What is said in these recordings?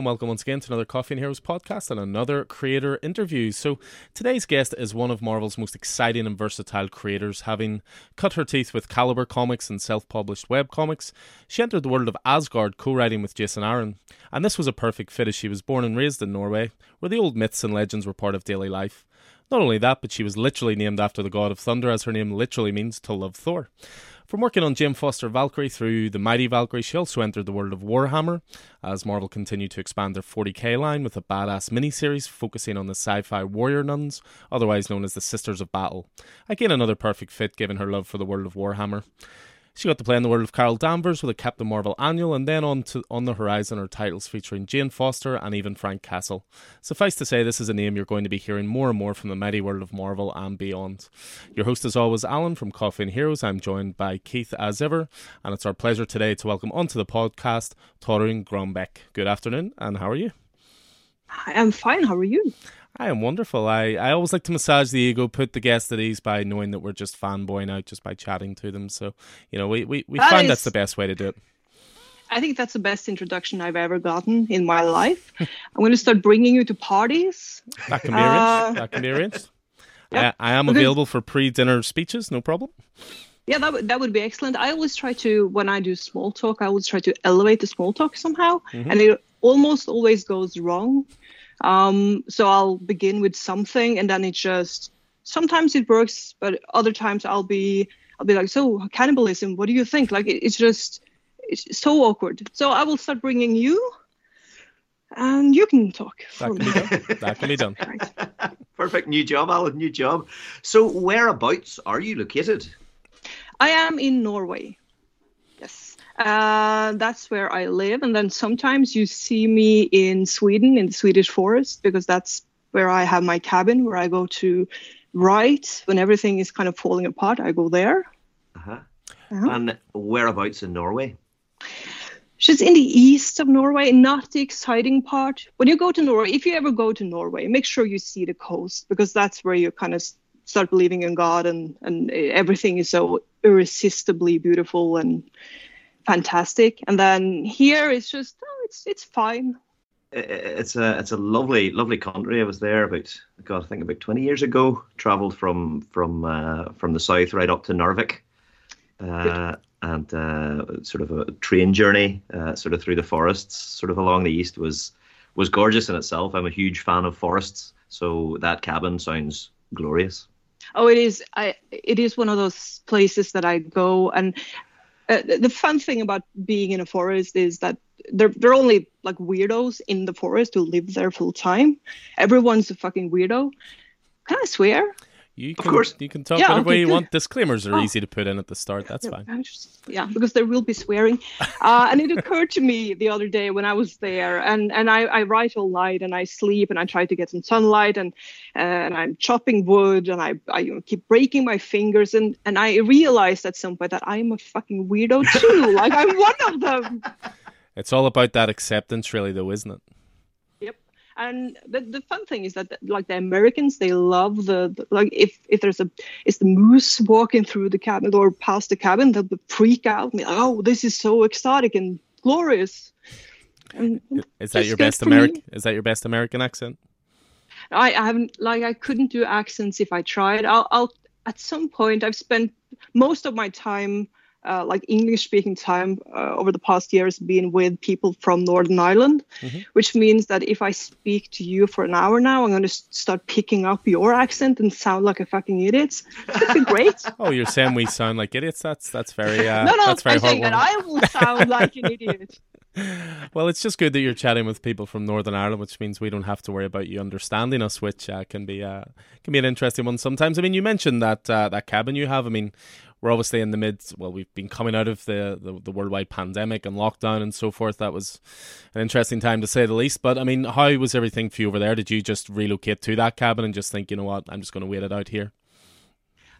And welcome once again to another Coffee and Heroes podcast and another creator interview. So, today's guest is one of Marvel's most exciting and versatile creators, having cut her teeth with Caliber Comics and self published web comics. She entered the world of Asgard co writing with Jason Aaron, and this was a perfect fit as she was born and raised in Norway, where the old myths and legends were part of daily life. Not only that, but she was literally named after the god of thunder, as her name literally means to love Thor. From working on Jane Foster Valkyrie through the Mighty Valkyrie, she also entered the world of Warhammer as Marvel continued to expand their 40k line with a badass miniseries focusing on the sci fi warrior nuns, otherwise known as the Sisters of Battle. Again, another perfect fit given her love for the world of Warhammer. She got to play in the world of Carol Danvers with a Captain Marvel annual, and then on to On the Horizon are titles featuring Jane Foster and even Frank Castle. Suffice to say, this is a name you're going to be hearing more and more from the mighty world of Marvel and beyond. Your host is always Alan from Coffee and Heroes. I'm joined by Keith as ever, and it's our pleasure today to welcome onto the podcast Torunn Grønbekk. Good afternoon, and how are you? I am fine. How are you? I am wonderful. I, I always like to massage the ego, put the guest at ease by knowing that we're just fanboying out just by chatting to them. So, you know, we, we, we that find is, that's the best way to do it. I think that's the best introduction I've ever gotten in my life. I'm going to start bringing you to parties. That can be arranged. Uh, that can be arranged. Yeah, I, I am available for pre-dinner speeches, no problem. Yeah, that would that would be excellent. I always try to when I do small talk, I always try to elevate the small talk somehow, mm-hmm. and it almost always goes wrong. Um, so I'll begin with something, and then it just sometimes it works, but other times I'll be I'll be like, so cannibalism, what do you think? Like it, it's just it's so awkward. So I will start bringing you, and you can talk. That can be done. That can be done. right. Perfect. New job, Alan. New job. So whereabouts are you located? I am in Norway. Uh, that's where I live. And then sometimes you see me in Sweden, in the Swedish forest, because that's where I have my cabin, where I go to write when everything is kind of falling apart. I go there. Uh-huh. uh-huh. And whereabouts in Norway? Just in the east of Norway, not the exciting part. When you go to Norway, if you ever go to Norway, make sure you see the coast because that's where you kind of start believing in God and, and everything is so irresistibly beautiful and fantastic. And then here it's just oh, it's it's fine. It's a it's a lovely lovely country. I was there about God I think about twenty years ago. Travelled from from uh, from the south right up to Narvik, uh, and uh, sort of a train journey, uh, sort of through the forests, sort of along the east was was gorgeous in itself. I'm a huge fan of forests, so that cabin sounds glorious. Oh, it is. I it is one of those places that I go and uh, the fun thing about being in a forest is that they're they're only like weirdos in the forest who live there full time. Everyone's a fucking weirdo. Can I swear? You can, of course. You can talk yeah, whatever way you want. Disclaimers are oh. easy to put in at the start. That's yeah, fine. Just, yeah, because there will be swearing. Uh, and it occurred to me the other day when I was there, and, and I, I write all night and I sleep and I try to get some sunlight and uh, and I'm chopping wood and I, I you know, keep breaking my fingers and, and I realized at some point that I'm a fucking weirdo too. like I'm one of them. It's all about that acceptance, really, though, isn't it? And the, the fun thing is that like the americans they love the, the, like if if there's a is the moose walking through the cabin or past the cabin they'll freak out and like, oh this is so exotic and glorious. And is that your best american is that your best american accent? I, I haven't like i couldn't do accents if i tried. I'll, I'll at some point i've spent most of my time uh, like English speaking time uh, over the past years been with people from Northern Ireland, mm-hmm. which means that if I speak to you for an hour now, I'm going to start picking up your accent and sound like a fucking idiot. It'd be great. oh, you're saying we sound like idiots? That's that's very uh, no, no. That's very I'm saying that I will sound like an idiot. Well, it's just good that you're chatting with people from Northern Ireland, which means we don't have to worry about you understanding us, which uh, can be uh, can be an interesting one sometimes. I mean, you mentioned that uh, that cabin you have. I mean, we're obviously in the mid. Well, we've been coming out of the, the, the worldwide pandemic and lockdown and so forth. That was an interesting time to say the least. But I mean, how was everything for you over there? Did you just relocate to that cabin and just think, you know what, I'm just going to wait it out here?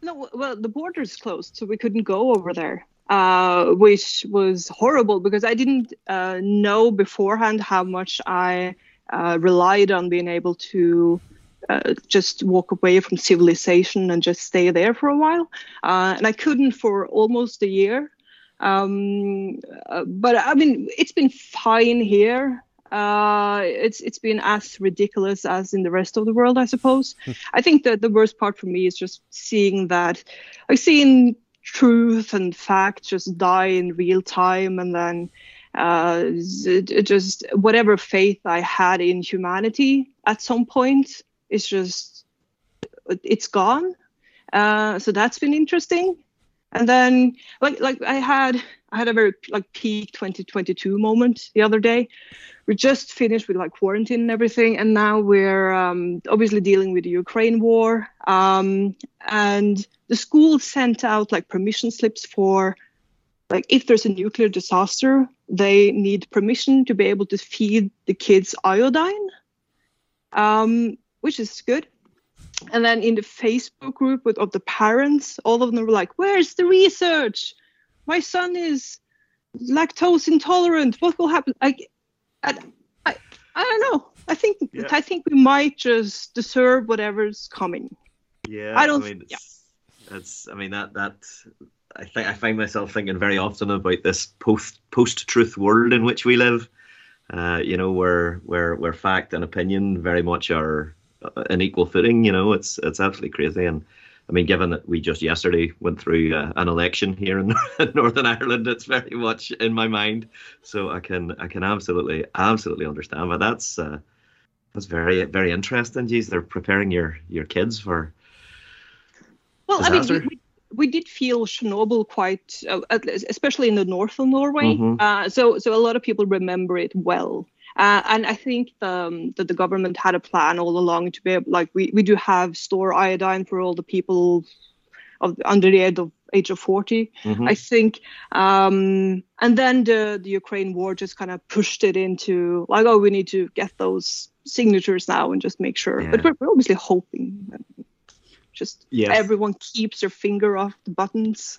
No, well, the borders closed, so we couldn't go over there. Uh, which was horrible because I didn't uh, know beforehand how much I uh, relied on being able to uh, just walk away from civilization and just stay there for a while. Uh, and I couldn't for almost a year. Um, uh, but I mean, it's been fine here. uh, it's it's been as ridiculous as in the rest of the world, I suppose. I think that the worst part for me is just seeing that I've seen truth and fact just die in real time, and then uh, just whatever faith I had in humanity at some point is just it's gone. Uh, so that's been interesting. And then like like I had I had a very like peak 2022 moment the other day. We just finished with like quarantine and everything, and now we're um, obviously dealing with the Ukraine war. Um, and the school sent out like permission slips for like if there's a nuclear disaster, they need permission to be able to feed the kids iodine, um, which is good. And then in the Facebook group with of the parents, all of them were like, "Where's the research? My son is lactose intolerant. What will happen?" I, I, I, I don't know. I think yeah. I think we might just deserve whatever's coming. Yeah, I don't. I mean, yeah. it's I mean that that I think I find myself thinking very often about this post post truth world in which we live. Uh, you know, where where where fact and opinion very much are an equal footing. You know, it's it's absolutely crazy. And I mean, given that we just yesterday went through uh, an election here in Northern Ireland, it's very much in my mind. So I can I can absolutely absolutely understand. But that's uh, that's very very interesting. Geez, they're preparing your your kids for. Well, disaster. I mean, we, we did feel Chernobyl quite, uh, especially in the north of Norway. Mm-hmm. Uh, so, so a lot of people remember it well. Uh, and I think um, that the government had a plan all along to be able, like we, we do have store iodine for all the people of under the age of age of 40 mm-hmm. i think um, and then the, the ukraine war just kind of pushed it into like oh we need to get those signatures now and just make sure yeah. but we're, we're, obviously hoping just yes. everyone keeps their finger off the buttons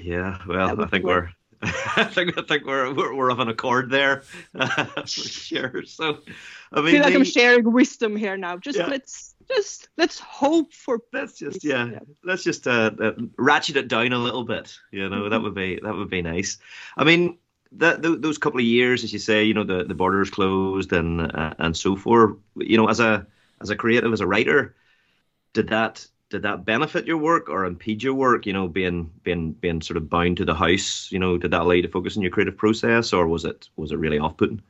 yeah well i think we're I think I think we're we're, we're of an accord there for sure. So, I mean, I feel like the, I'm sharing wisdom here now. Just yeah. let's just let's hope for. Let's just yeah, yeah. let's just uh, uh, ratchet it down a little bit. You know, mm-hmm. that would be that would be nice. I mean, that those couple of years, as you say, you know, the the borders closed and uh, and so forth. You know, as a as a creative, as a writer, did that did that benefit your work or impede your work? You know, being being being sort of bound to the house. You know, did that allow you to focus on your creative process, or was it was it really off putting?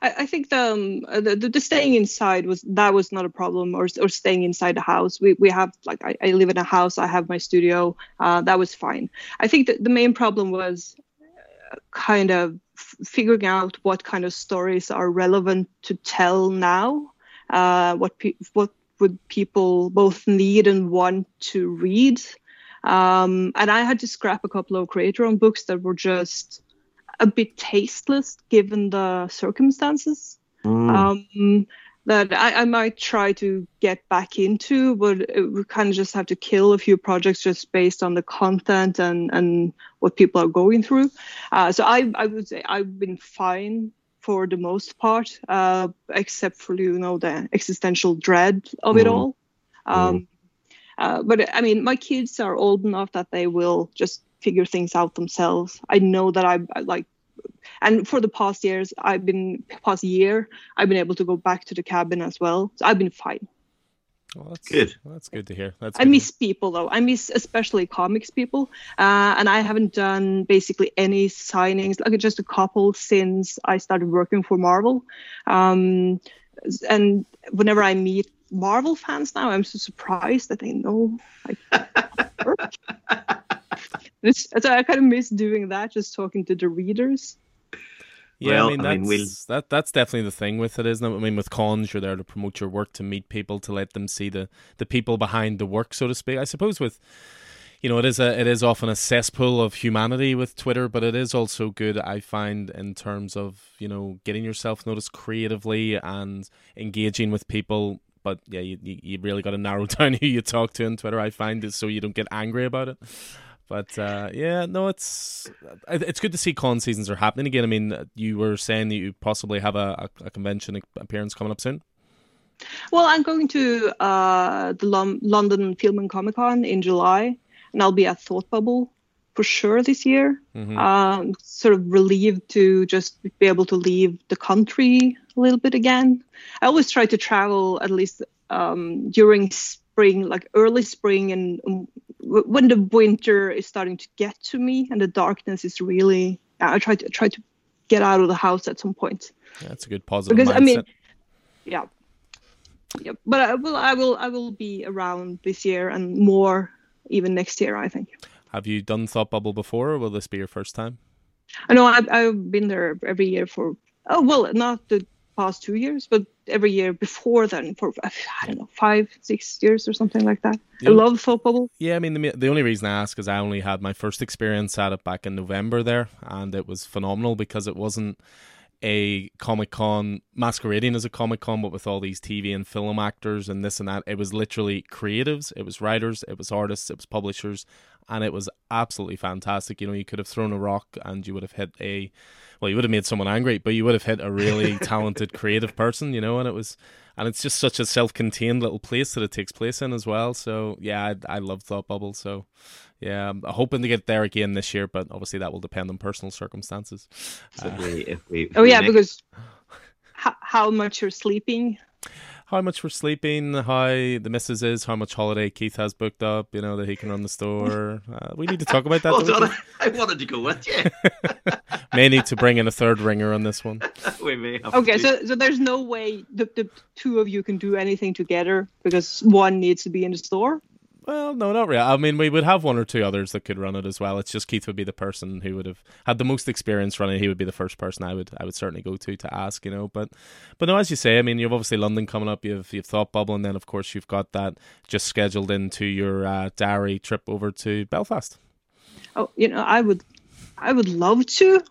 I, think the, um, the, the staying inside was that was not a problem, or or staying inside the house. We we have like I, I live in a house. I have my studio. Uh, that was fine. I think that the main problem was uh, kind of figuring out what kind of stories are relevant to tell now. Uh, what pe- what would people both need and want to read. Um, and I had to scrap a couple of creator owned books that were just a bit tasteless given the circumstances. Mm. Um, that I, I, might try to get back into, but we kind of just have to kill a few projects just based on the content and, and what people are going through. Uh, so I, I would say I've been fine for the most part, uh, except for you know the existential dread of mm. it all. Um, mm. uh, but I mean, my kids are old enough that they will just figure things out themselves. I know that I, I like, and for the past years, I've been past year, I've been able to go back to the cabin as well. So I've been fine. Well, that's good. Well, that's good to hear. That's I miss people though. I miss especially comics people, uh, and I haven't done basically any signings, like just a couple since I started working for Marvel. Um, and whenever I meet Marvel fans now, I'm so surprised that they know like work. so I kind of miss doing that, just talking to the readers. Yeah, well, I mean, that's, I mean, we'll... that that's definitely the thing with it, isn't it? I mean, with cons, you're there to promote your work, to meet people, to let them see the the people behind the work, so to speak. I suppose with you know, it is a it is often a cesspool of humanity with Twitter, but it is also good. I find in terms of you know getting yourself noticed creatively and engaging with people. But yeah, you you really got to narrow down who you talk to on Twitter. I find it so you don't get angry about it. But uh, yeah, no, it's it's good to see con seasons are happening again. I mean, you were saying that you possibly have a, a, convention appearance coming up soon. Well, I'm going to uh, the London Film and Comic Con in July, and I'll be at Thought Bubble for sure this year. Mm-hmm. Um, sort of relieved to just be able to leave the country a little bit again. I always try to travel at least um, during spring, like early spring, and um, when the winter is starting to get to me and the darkness is really. I try to try to get out of the house at some point. Yeah, that's a good positive. Because mindset. I mean, yeah, yeah. But I will, I will, I will be around this year and more even next year. I think. Have you done Thought Bubble before, or will this be your first time? I know I've, I've been there every year for oh well, not the past two years, but every year before then for I don't know five, six years or something like that. I love Thought Bubble. Yeah, I mean the the only reason I ask is I only had my first experience at it back in November there, and it was phenomenal because it wasn't a Comic Con masquerading as a Comic Con, but with all these TV and film actors and this and that. It was literally creatives, it was writers, it was artists, it was publishers, and it was absolutely fantastic. You know, you could have thrown a rock and you would have hit a, well, you would have made someone angry, but you would have hit a really talented creative person. You know, and it was, and it's just such a self-contained little place that it takes place in as well. So yeah, I, I love Thought Bubble. So yeah, I'm hoping to get there again this year, but obviously that will depend on personal circumstances. So uh, if we, if we, if oh yeah, make... because how, how much you're sleeping how much we're sleeping, how the missus is, how much holiday Keith has booked up, you know, that he can run the store. Uh, we need to talk about that. Hold on, I wanted to go with you. may need to bring in a third ringer on this one. we may okay, so so there's no way the, the two of you can do anything together because one needs to be in the store. Well, no, not really. I mean, we would have one or two others that could run it as well. It's just Keith would be the person who would have had the most experience running. He would be the first person I would I would certainly go to to ask, you know. But but no, as you say, I mean, you've obviously London coming up. You've you've Thought Bubble, and then of course you've got that just scheduled into your uh, diary trip over to Belfast. Oh, you know, I would I would love to,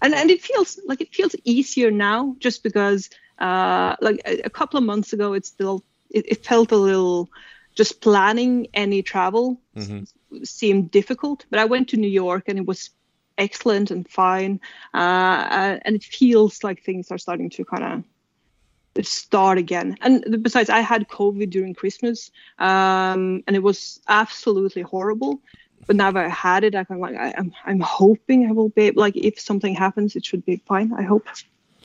and and it feels like it feels easier now just because uh like a, a couple of months ago it still it, it felt a little just planning any travel mm-hmm. seemed difficult. But I went to New York and it was excellent and fine. Uh, uh and it feels like things are starting to kind of start again. And besides, I had COVID during Christmas, um, and it was absolutely horrible. But now that I had it, I can like I, am I'm, I'm hoping I will be like if something happens, it should be fine. I hope.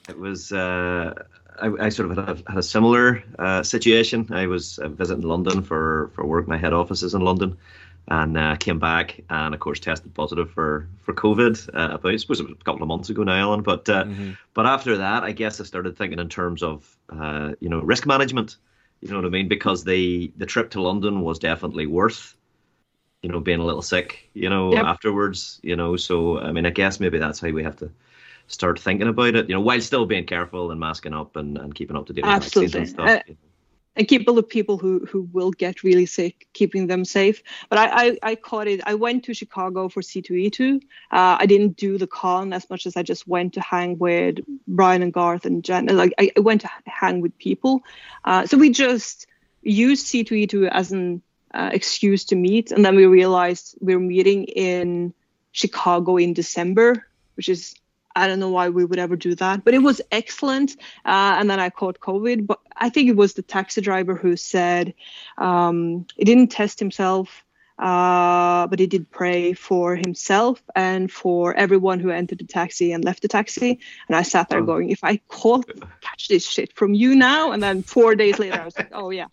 It was. Uh, I, I, sort of had a, had a similar uh, situation. I was uh, visiting London for, for work. My head office is in London, and uh, came back and of course tested positive for for COVID. Uh, about I suppose it was a couple of months ago now, Alan. But uh, mm-hmm. but after that, I guess I started thinking in terms of uh, you know risk management. You know what I mean? Because the the trip to London was definitely worth you know being a little sick. You know yep. afterwards. You know, so I mean, I guess maybe that's how we have to start thinking about it, you know, while still being careful and masking up and, and keeping up to date with Absolutely. and stuff. Uh, and keep all the people who, who will get really sick, keeping them safe. But I, I, I caught it. I went to Chicago for C2E2. Uh, I didn't do the con as much as I just went to hang with Brian and Garth and Jen. Like I, I went to hang with people. Uh, so we just used C2E2 as an uh, excuse to meet. And then we realized we we're meeting in Chicago in December, which is I don't know why we would ever do that, but it was excellent. Uh, and then I caught COVID, but I think it was the taxi driver who said um, he didn't test himself, uh, but he did pray for himself and for everyone who entered the taxi and left the taxi. And I sat there oh. going, if I caught catch this shit from you now, and then four days later, I was like, oh yeah,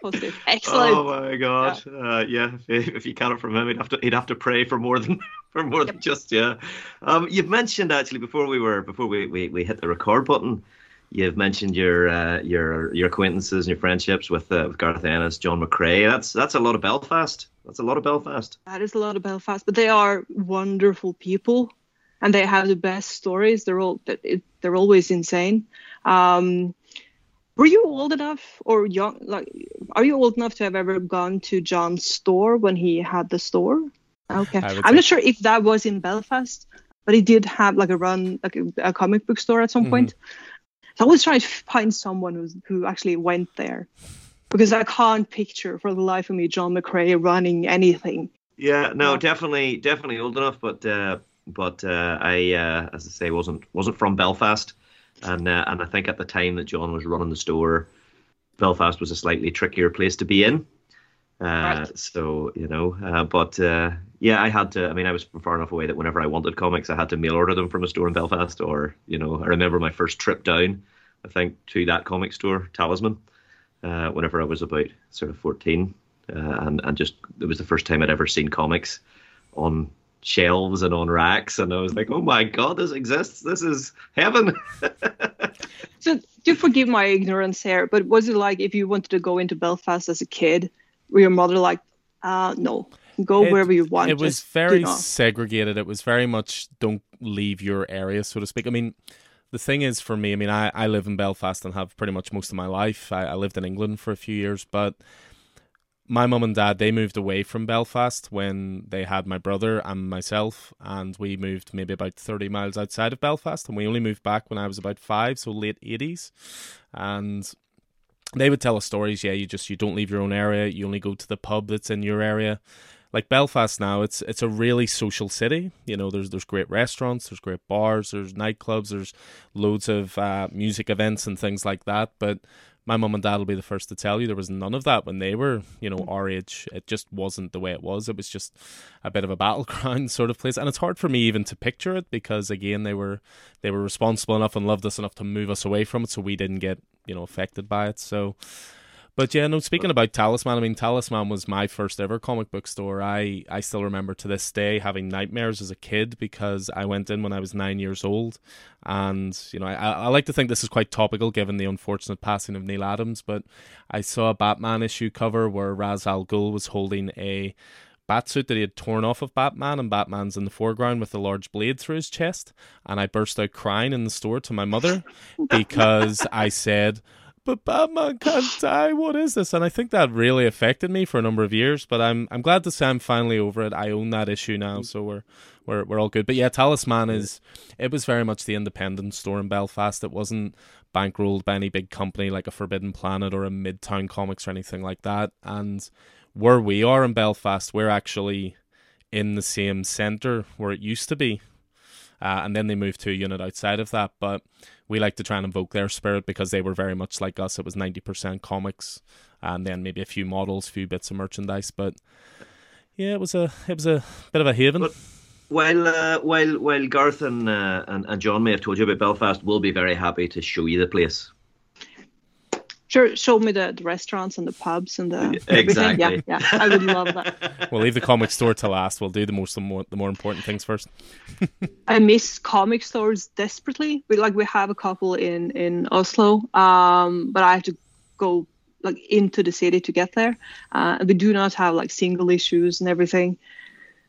positive. Excellent. Oh my god. Yeah, uh, yeah if, if you count it from him, he'd have to he'd have to pray for more than for more yep. than just yeah. Um, you've mentioned actually before we were before we, we, we hit the record button. You've mentioned your uh, your your acquaintances and your friendships with uh, with Garth Ennis, John McCrea. That's that's a lot of Belfast. That's a lot of Belfast. That is a lot of Belfast, but they are wonderful people, and they have the best stories. They're all they're always insane. Um, were you old enough or young like are you old enough to have ever gone to john's store when he had the store? Okay. I'm not sure if that was in belfast but he did have like a run like a, a comic book store at some mm-hmm. point. So i was trying to find someone who's, who actually went there because i can't picture for the life of me john mccrea running anything. Yeah no definitely definitely old enough but uh but uh, I, uh, as I say, wasn't wasn't from Belfast and uh, and I think at the time that John was running the store, Belfast was a slightly trickier place to be in. Uh, right. So you know, uh, but uh, yeah, I had to. I mean, I was far enough away that whenever I wanted comics, I had to mail order them from a store in Belfast. Or you know, I remember my first trip down, I think, to that comic store, Talisman, uh, whenever I was about sort of fourteen, uh, and and just it was the first time I'd ever seen comics on shelves and on racks, and I was like, oh my god, this exists. This is heaven. so, do forgive my ignorance here, but was it like if you wanted to go into Belfast as a kid, were your mother like, uh, no? go it, wherever you want. It was very segregated. It was very much don't leave your area, so to speak. I mean, the thing is for me, I mean, I, I live in Belfast and have pretty much most of my life. I, I lived in England for a few years, but my mum and dad they moved away from Belfast when they had my brother and myself, and we moved maybe about thirty miles outside of Belfast, and we only moved back when I was about five, so late eighties, and they would tell us stories. Yeah, you just you don't leave your own area. You only go to the pub that's in your area like Belfast now, it's it's a really social city. You know, there's there's great restaurants, there's great bars, there's nightclubs, there's loads of uh, music events and things like that. But my mum and dad will be the first to tell you there was none of that when they were, you know, mm. our age. It just wasn't the way it was. It was just a bit of a battleground sort of place, and it's hard for me even to picture it because again, they were they were responsible enough and loved us enough to move us away from it, so we didn't get you know affected by it. So but yeah, no. Speaking about Talisman, I mean, Talisman was my first ever comic book store. I I still remember to this day having nightmares as a kid because I went in when I was nine years old, and you know, I I like to think this is quite topical given the unfortunate passing of Neal Adams. But I saw a Batman issue cover where Ra's al Ghul was holding a batsuit that he had torn off of Batman, and Batman's in the foreground with a large blade through his chest. And I burst out crying in the store to my mother because I said, but Batman can't die. What is this? And I think that really affected me for a number of years. But I'm I'm glad to say I'm finally over it. I own that issue now, so we're we're we're all good. But yeah, Talisman is it was very much the independent store in Belfast. It wasn't bankrolled by any big company like a Forbidden Planet or a Midtown Comics or anything like that. And where we are in Belfast, we're actually in the same centre where it used to be. Uh, and then they moved to a unit outside of that. But we like to try and invoke their spirit because they were very much like us. It was ninety percent comics, and then maybe a few models, a few bits of merchandise. But yeah, it was a it was a bit of a haven. But while uh, while while Garth and, uh, and and John may have told you about Belfast, we'll be very happy to show you the place. Sure, show me the, the restaurants and the pubs and the exactly. Everything. Yeah, yeah, I would love that. We'll leave the comic store to last. We'll do the most the more the more important things first. I miss comic stores desperately. We like we have a couple in in Oslo, um, but I have to go like into the city to get there. Uh, we do not have like single issues and everything.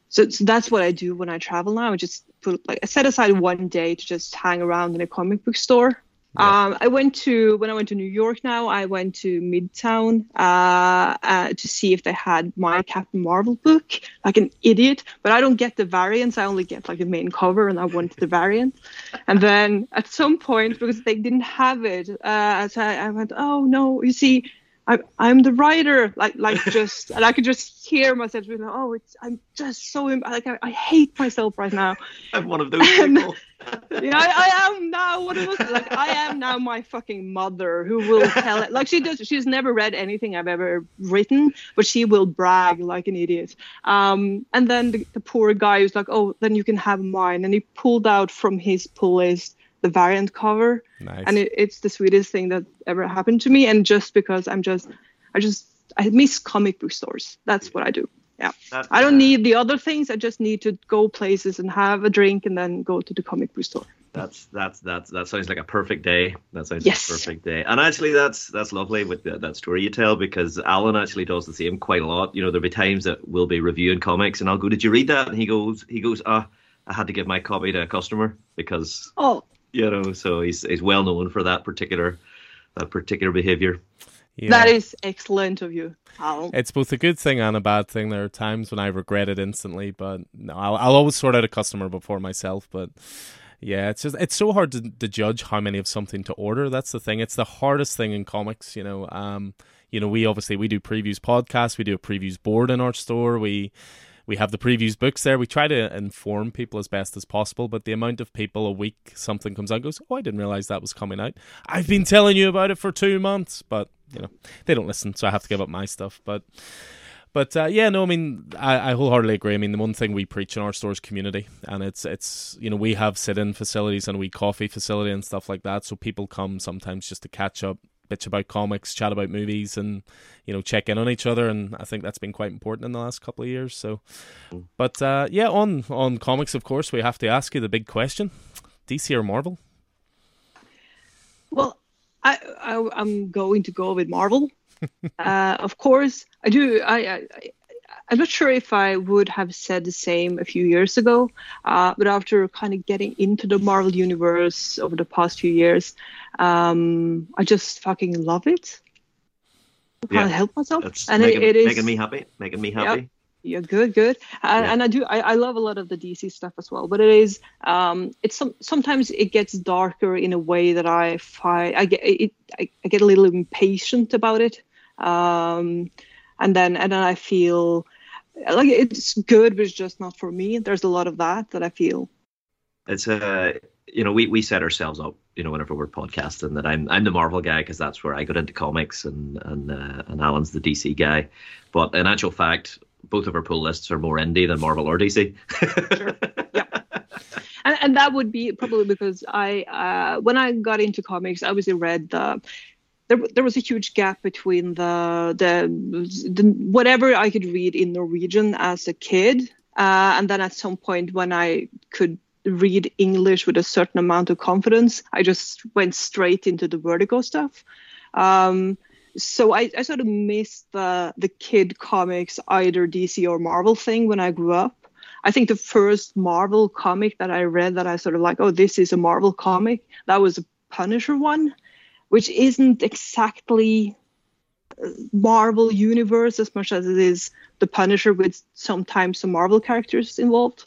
So, so that's what I do when I travel now. I just put like I set aside one day to just hang around in a comic book store yeah. Um, I went to when I went to New York. Now I went to Midtown uh, uh, to see if they had my Captain Marvel book, like an idiot. But I don't get the variants. I only get like the main cover, and I wanted the variant. And then at some point, because they didn't have it, uh, so I, I went, "Oh no! You see, I, I'm the writer, like like just, and I could just hear myself being like, oh, it's I'm just so like I, I hate myself right now. I'm one of those people. yeah, I, I, am now one of those. Like I am now my fucking mother who will tell it. Like she does. She's never read anything I've ever written, but she will brag like an idiot. Um, and then the, the poor guy who's like, oh, then you can have mine, and he pulled out from his pull list the variant cover nice. and it, it's the sweetest thing that ever happened to me and just because i'm just i just i miss comic book stores that's what i do yeah that, i don't uh, need the other things i just need to go places and have a drink and then go to the comic book store that's that's that's that sounds like a perfect day. That sounds yes. like a perfect day. And actually, that's that's lovely with the, that story you tell because Alan actually does the same quite a lot. You know, there'll be times that we'll be reviewing comics and I'll go, "Did you read that?" And he goes, "He goes, ah, I had to give my copy to a customer because oh you know, so he's he's well known for that particular that particular behavior. Yeah. That is excellent of you, Al. It's both a good thing and a bad thing. There are times when I regret it instantly, but no, I'll, I'll always sort out a customer before myself. But yeah, it's just it's so hard to, to judge how many of something to order. That's the thing. It's the hardest thing in comics. You know, um, you know, we obviously we do previews podcasts. We do a previews board in our store. We we have the previews books there. We try to inform people as best as possible, but the amount of people a week something comes out goes, Oh, I didn't realize that was coming out. I've been telling you about it for two months, but you know, they don't listen, so I have to give up my stuff. But But uh, yeah, no, I mean, I, I, wholeheartedly agree. I mean, the one thing we preach in our store is community, and it's it's you know we have sit-in facilities and we coffee facility and stuff like that, so people come sometimes just to catch up, bitch about comics, chat about movies, and you know check in on each other. And I think that's been quite important in the last couple of years. So, mm. but uh, yeah, on on comics, of course, we have to ask you the big question: DC or Marvel? Well, I, I I'm going to go with Marvel. uh, of course, I do. I, I, I'm not sure if I would have said the same a few years ago, uh, but after kind of getting into the Marvel universe over the past few years, um, I just fucking love it. I can't yeah, help myself, and making, it, it is making me happy. Making me happy. Yeah, good, good. And, yeah. and I do, I, I love a lot of the DC stuff as well. But it is, um, it's some sometimes it gets darker in a way that I find I get it, I, I get a little impatient about it. Um, and then and then I feel like it's good, but it's just not for me. There's a lot of that that I feel. It's a uh, you know we we set ourselves up you know whenever we're podcasting that I'm I'm the Marvel guy because that's where I got into comics and and uh, and Alan's the DC guy, but in actual fact both of our pull lists are more indie than Marvel or DC. sure. Yeah. And, and that would be probably because I, uh, when I got into comics, I obviously read the there, there was a huge gap between the, the, the whatever I could read in Norwegian as a kid, uh, and then at some point when I could read English with a certain amount of confidence, I just went straight into the Vertigo stuff. Um, so I, I sort of missed the the kid comics, either DC or Marvel thing when I grew up. I think the first Marvel comic that I read that I sort of like, oh, this is a Marvel comic, that was a Punisher one which isn't exactly Marvel universe as much as it is the Punisher with sometimes some Marvel characters involved.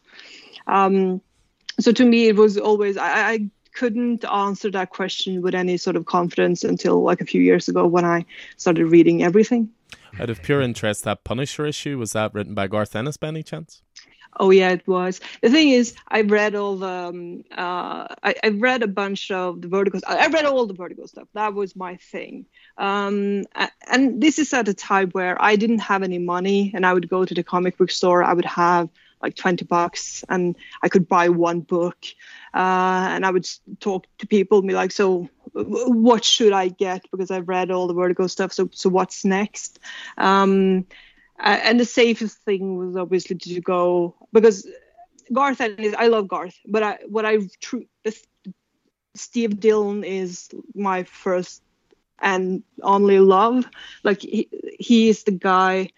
Um, so to me, it was always I, I, couldn't answer that question with any sort of confidence until like a few years ago when I started reading everything. Out of pure interest, that Punisher issue was that written by Garth Ennis by any chance? Oh yeah, it was. The thing is, I read all the, um, uh, I, I read a bunch of the Vertigo. I read all the Vertigo stuff. That was my thing. Um, and this is at a time where I didn't have any money, and I would go to the comic book store. I would have like 20 bucks, and I could buy one book. Uh, and I would talk to people and be like, "So, what should I get?" Because I've read all the Vertigo stuff. So, so what's next? Um, uh, and the safest thing was obviously to go because Garth is I love Garth, but I what I true Steve Dillon is my first and only love. Like he, he is the guy.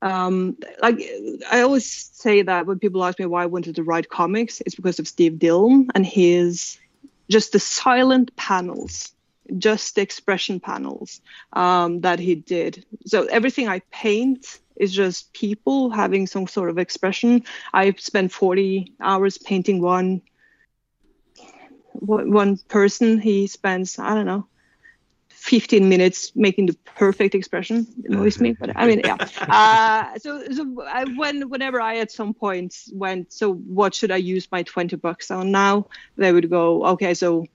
Um, like I always say that when people ask me why I wanted to write comics, it's because of Steve Dillon and his just the silent panels just expression panels um, that he did. So everything I paint is just people having some sort of expression. I spent 40 hours painting one one person. He spends I don't know 15 minutes making the perfect expression. It annoys me, but I mean, yeah. Uh, so, so I, when whenever I at some point went, so what should I use my 20 bucks on now? They would go, okay, so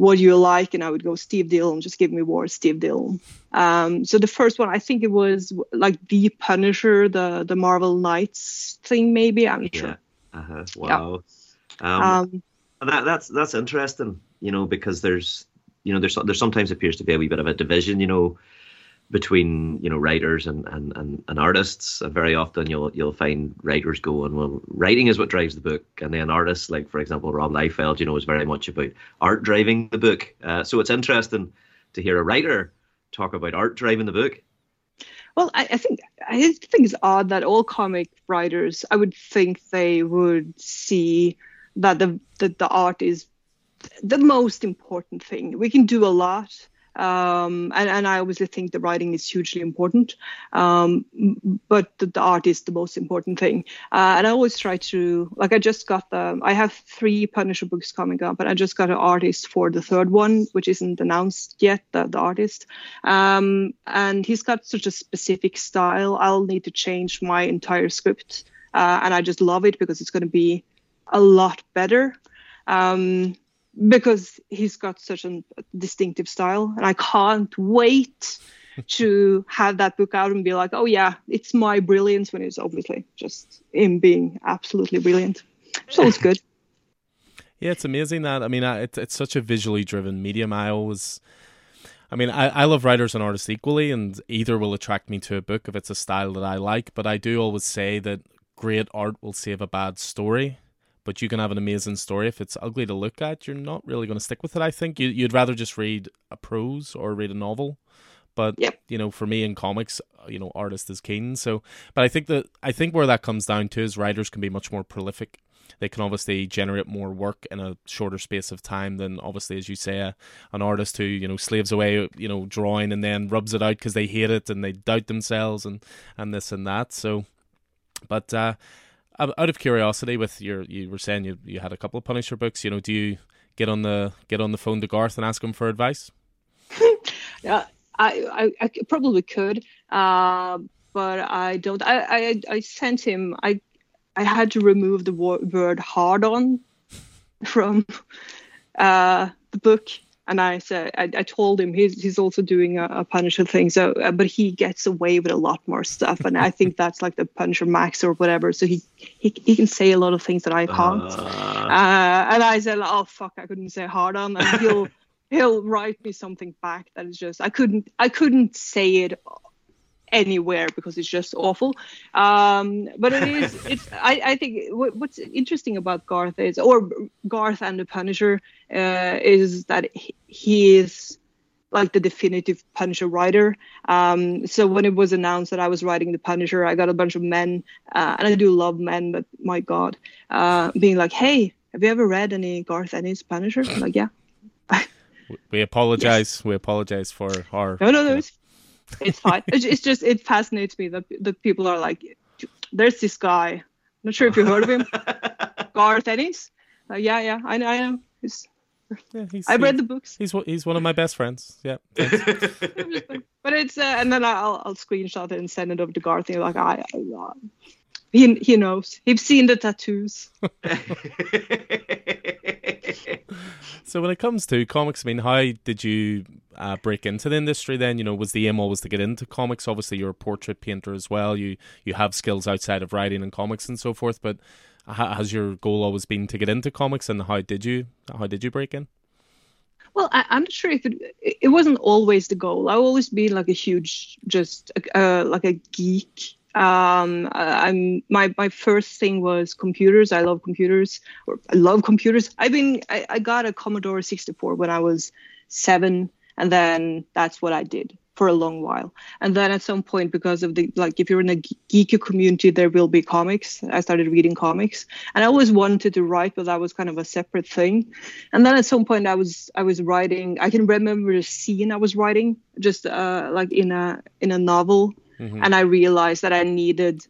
what do you like? And I would go Steve Dillon, just give me more Steve Dillon. Um, so the first one, I think it was like the Punisher, the the Marvel Knights thing, maybe. I'm not yeah. sure. Uh-huh. Wow. Yeah. Um, um, that, that's that's interesting, you know, because there's you know there's there sometimes appears to be a wee bit of a division, you know, between you know writers and, and, and, and artists. And very often you'll you'll find writers going, well, writing is what drives the book, and then artists, like for example Rob Liefeld, you know, is very much about art driving the book. Uh, so it's interesting to hear a writer talk about art driving the book. Well, I, I think I think it's odd that all comic writers, I would think they would see that the that the art is the most important thing. We can do a lot um, and, and I obviously think the writing is hugely important, um, but the, the, art is the most important thing. Uh, and I always try to, like, I just got the, I have three Punisher books coming up, and I just got an artist for the third one, which isn't announced yet, the, the artist. Um, and he's got such a specific style. I'll need to change my entire script. Uh, and I just love it because it's going to be a lot better. Um, because he's got such a distinctive style and i can't wait to have that book out and be like, oh yeah, it's my brilliance when it's obviously just him being absolutely brilliant. So it's good. Yeah, it's amazing that I mean, it's it's such a visually driven medium. I always, I mean, I, I love writers and artists equally, and either will attract me to a book if it's a style that I like. But I do always say that great art will save a bad story. But you can have an amazing story if it's ugly to look at. You're not really going to stick with it. I think you, you'd rather just read a prose or read a novel. But yep. you know, for me in comics, you know, artist is king. So, but I think that I think where that comes down to is writers can be much more prolific they can obviously generate more work in a shorter space of time than obviously as you say a, an artist who you know slaves away you know drawing and then rubs it out because they hate it and they doubt themselves and and this and that so but uh out of curiosity with your you were saying you you had a couple of punisher books you know do you get on the get on the phone to garth and ask him for advice yeah I, I, I probably could uh, but i don't I, I i sent him i I had to remove the word hard on from uh, the book. And I said, I, I, told him he's he's also doing a, a Punisher thing. So, uh, but he gets away with a lot more stuff, and I think that's like the Punisher Max or whatever. So he he, he can say a lot of things that I can't. Uh... Uh, and I said, oh fuck, I couldn't say hard on, and he'll he'll write me something back that is just I couldn't I couldn't say it anywhere because it's just awful. Um, but it is. It's. I, I think what's interesting about Garth is, or Garth and the Punisher, uh, is that he is like the definitive Punisher writer. Um, so when it was announced that I was writing the Punisher, I got a bunch of men, uh, and I do love men, but my God, uh, being like, "Hey, have you ever read any Garth Ennis Punisher?" I'm like, yeah. we apologize. Yes. We apologize for our. No, no, no. It's it's fine. it's just it fascinates me that that people are like, there's this guy. I'm not sure if you heard of him, Garth Ennis. Uh, yeah, yeah, I know. I know. He's, yeah, he's, I read the books. He's he's one of my best friends. Yeah. but it's uh, and then I'll I'll screenshot it and send it over to Garth. And you're like, I, I uh, he he knows. He's seen the tattoos. so when it comes to comics, I mean, how did you uh, break into the industry? Then you know, was the aim always to get into comics? Obviously, you're a portrait painter as well. You you have skills outside of writing and comics and so forth. But has your goal always been to get into comics? And how did you how did you break in? Well, I, am not sure if it it wasn't always the goal. I always been like a huge, just uh, like a geek um i'm my my first thing was computers. I love computers or i love computers. I've been I, I got a commodore 64 when i was seven and then that's what i did for a long while. And then at some point because of the like if you're in a geeky community there will be comics. I started reading comics. And i always wanted to write but that was kind of a separate thing. And then at some point i was i was writing i can remember the scene i was writing just uh like in a in a novel mm-hmm. and I realized that I needed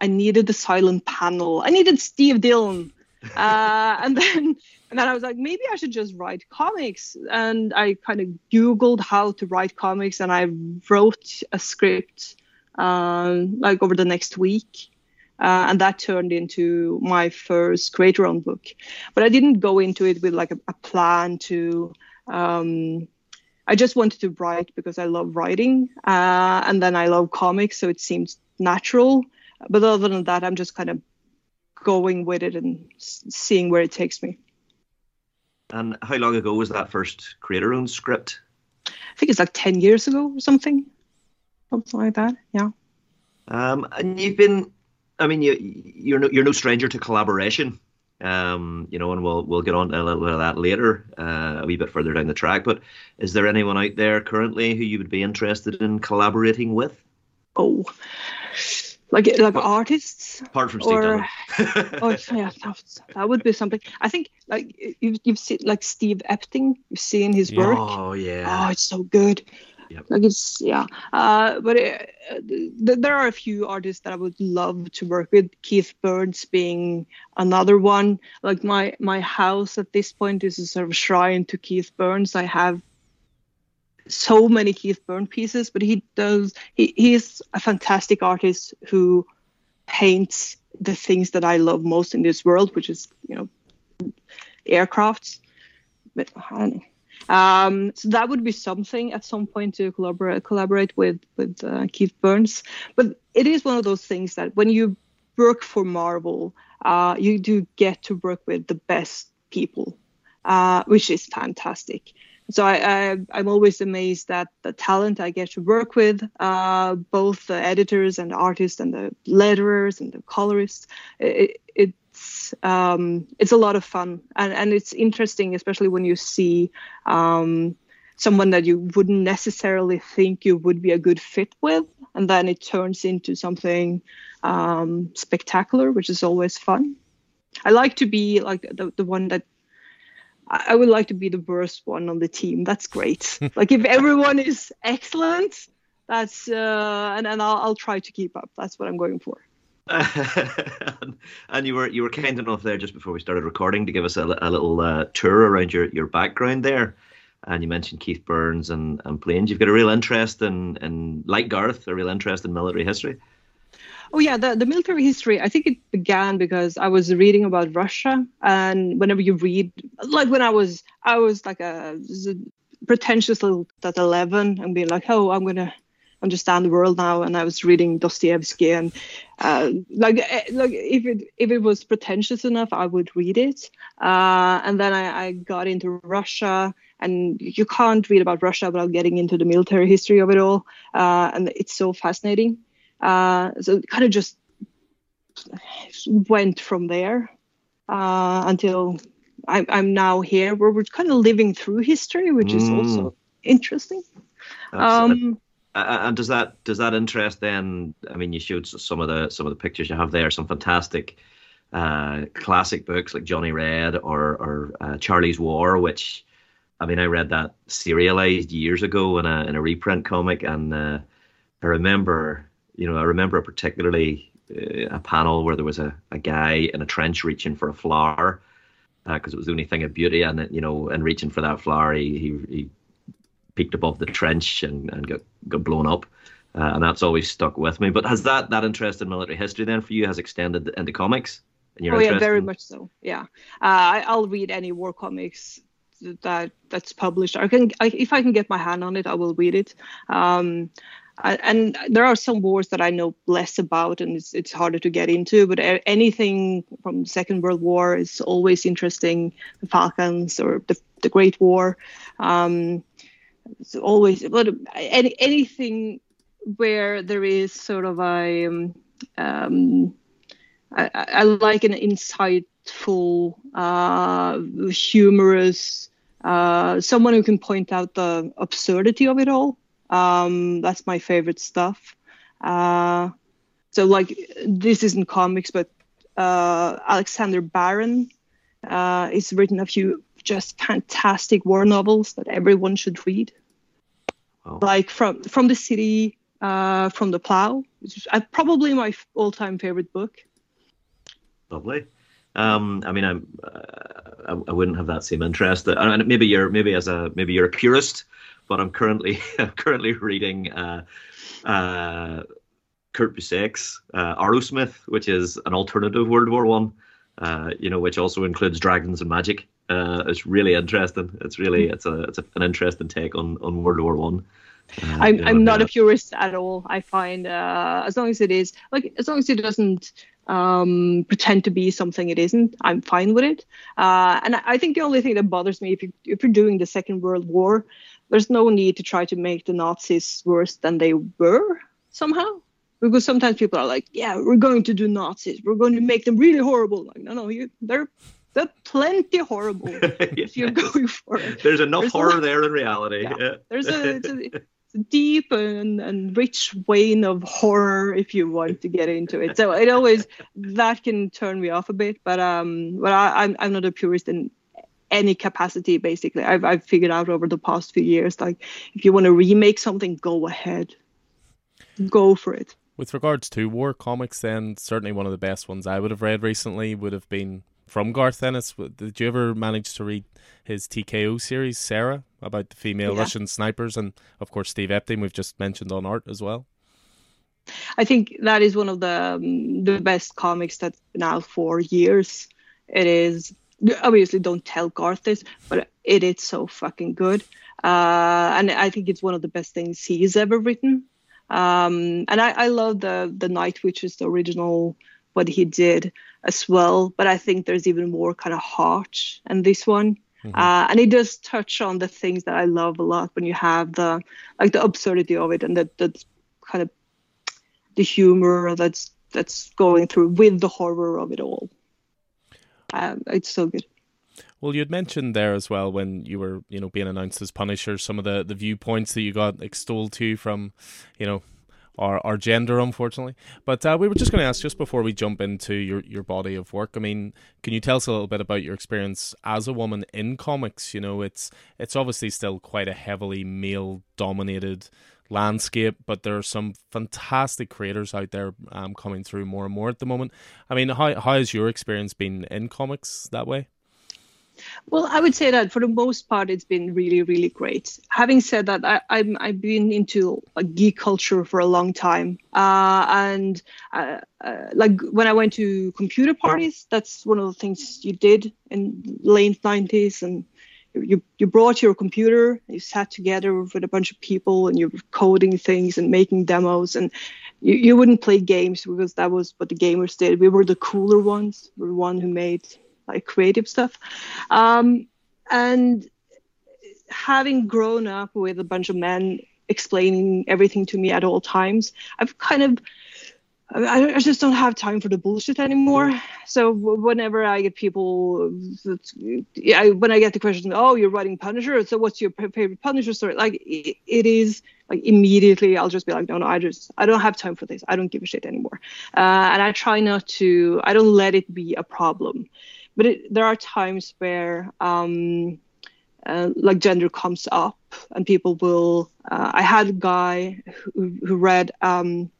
I needed the silent panel. I needed Steve Dillon. uh, and then and then I was like, maybe I should just write comics. And I kind of Googled how to write comics, and I wrote a script um, like over the next week. Uh, and that turned into my first creator-owned book. But I didn't go into it with like a, a plan to um, I just wanted to write because I love writing, uh, and then I love comics, so it seems natural. But other than that, I'm just kind of going with it and seeing where it takes me. And how long ago was that first creator-owned script? I think it's like ten years ago or something, something like that. Yeah. Um, and you've been, I mean, you you're no you're no stranger to collaboration. Um, you know, and we'll we'll get on to a little bit of that later, uh, a wee bit further down the track. But is there anyone out there currently who you would be interested in collaborating with? Oh, like like artists. Apart from Steve or, oh yeah, that, that, would be something. I think like you've you've seen like Steve Epting. You've seen his work. Oh yeah. Oh, it's so good. Yep. Like it's yeah, uh, but it, uh, th- there are a few artists that I would love to work with. Keith Burns being another one. Like my my house at this point is a sort of shrine to Keith Burns. I have so many Keith Burns pieces, but he does he he's a fantastic artist who paints the things that I love most in this world, which is you know aircrafts. But I don't know Um, so that would be something at some point to collaborate collaborate with with uh, Keith Burns. But it is one of those things that when you work for Marvel, uh, you do get to work with the best people, uh, which is fantastic. So I, I am always amazed at the talent I get to work with, uh, both the editors and the artists and the letterers and the colorists. It, it's um, it's a lot of fun and and it's interesting, especially when you see. Um, someone that you wouldn't necessarily think you would be a good fit with and then it turns into something um, spectacular which is always fun i like to be like the, the one that I would like to be the worst one on the team. That's great. like if everyone is excellent, that's uh, and and I'll, I'll try to keep up. That's what I'm going for. and you were you were kind enough there just before we started recording to give us a, a little uh, tour around your, your background there. And you mentioned Keith Burns and, and planes. You've got a real interest in, in like Garth, a real interest in military history. Oh yeah, the, the military history. I think it began because I was reading about Russia, and whenever you read, like when I was, I was like a, a pretentious little at eleven, and being like, oh, I'm gonna understand the world now, and I was reading Dostoevsky, and uh, like eh, like if it if it was pretentious enough, I would read it, uh, and then I, I got into Russia and you can't read about Russia without getting into the military history of it all. Uh, and it's so fascinating. Uh, so it kind of just went from there uh, until I'm, I'm now here where we're kind of living through history, which is mm. also interesting. Um, and does that does that interest then? I mean, you showed some of the some of the pictures you have there, some fantastic uh, classic books like Johnny Red or or uh, Charley's War, which I mean, I read that serialized years ago in a in a reprint comic, and uh, I remember you know, I remember particularly uh, a panel where there was a, a guy in a trench reaching for a flower because uh, it was the only thing of beauty, and you know, and reaching for that flower, he he, he peeked above the trench and, and got got blown up. Uh, and that's always stuck with me. But has that that interest in military history then for you has extended into comics? oh yeah, very in... much so. Yeah, uh, I, will read any war comics that that's published. I can I, if I can get my hand on it, I will read it. Um, and there are some wars that I know less about, and it's it's harder to get into. But anything from the Second World War is always interesting. The Falklands or the the Great War, um, it's always. But any anything where there is sort of a um, um I, I, like an insightful, uh, humorous, uh, someone who can point out the absurdity of it all. Um, that's my favorite stuff. Uh, so like this isn't comics, but uh, Alexander Baron uh, has written a few just fantastic war novels that everyone should read. Oh. Like from from the city, uh, from the plow, which is uh, probably my all-time favorite book. Lovely. Um, I mean, I'm, uh, I, I, wouldn't have that same interest. And maybe you're maybe as a maybe you're a purist but I'm currently I'm currently reading uh, uh, Kurt Busiek's uh, Arrowsmith, which is an alternative World War One. Uh, you know, which also includes dragons and magic. Uh, it's really interesting. It's really it's a it's a, an interesting take on on World War One. Uh, I'm you know, I'm not a purist at all. I find uh, as long as it is like as long as it doesn't um, pretend to be something it isn't, I'm fine with it. Uh, and I think the only thing that bothers me if you if you're doing the Second World War, there's no need to try to make the Nazis worse than they were somehow. Because sometimes people are like, yeah, we're going to do Nazis. We're going to make them really horrible. Like, no, no, you, they're they're plenty horrible if you're going for it. There's enough there's horror a, there in reality. Yeah. Yeah. There's a, it's a, it's a deep and, and rich vein of horror if you want to get into it. So it always that can turn me off a bit. But um, but I, I'm I'm not a purist in any capacity basically I've, I've figured out over the past few years like if you want to remake something go ahead go for it with regards to war comics then certainly one of the best ones i would have read recently would have been from garth ennis did you ever manage to read his tko series Sara about the female yeah. russian snipers and of course steve epting we've just mentioned on art as well i think that is one of the um, the best comics that's been out for years it is obviously don't tell Garth this, but it is so fucking good. Uh, and I think it's one of the best things he's ever written. Um, and I, I love the the Night Witches, the original what he did as well. But I think there's even more kind of heart in this one. Mm-hmm. Uh, and it does touch on the things that I love a lot when you have the like the absurdity of it and that that kind of the humor that's that's going through with the horror of it all. Um, it's so good. Well, you'd mentioned there as well when you were, you know, being announced as Punisher, some of the, the viewpoints that you got extolled to from, you know, our, our gender, unfortunately. But uh, we were just going to ask, just before we jump into your, your body of work, I mean, can you tell us a little bit about your experience as a woman in comics? You know, it's it's obviously still quite a heavily male dominated landscape, but there are some fantastic creators out there um, coming through more and more at the moment. I mean, how how has your experience been in comics that way? Well, I would say that for the most part, it's been really, really great. Having said that, I, I'm I've been into a geek culture for a long time, uh, and uh, uh, like when I went to computer parties, that's one of the things you did in late '90s, and you you brought your computer, you sat together with a bunch of people, and you were coding things and making demos, and you, you wouldn't play games because that was what the gamers did. We were the cooler ones. We were the one who made like creative stuff. Um, and having grown up with a bunch of men explaining everything to me at all times, I've kind of I, just don't have time for the bullshit anymore. So whenever I get people, yeah, when I get the question, "Oh, you're writing Punisher, so what's your favorite Punisher story?" Like it, is like immediately, I'll just be like, "No, no, I just I don't have time for this. I don't give a shit anymore." Uh, and I try not to. I don't let it be a problem but it, there are times where um, uh, like gender comes up and people will uh, i had a guy who, who read um,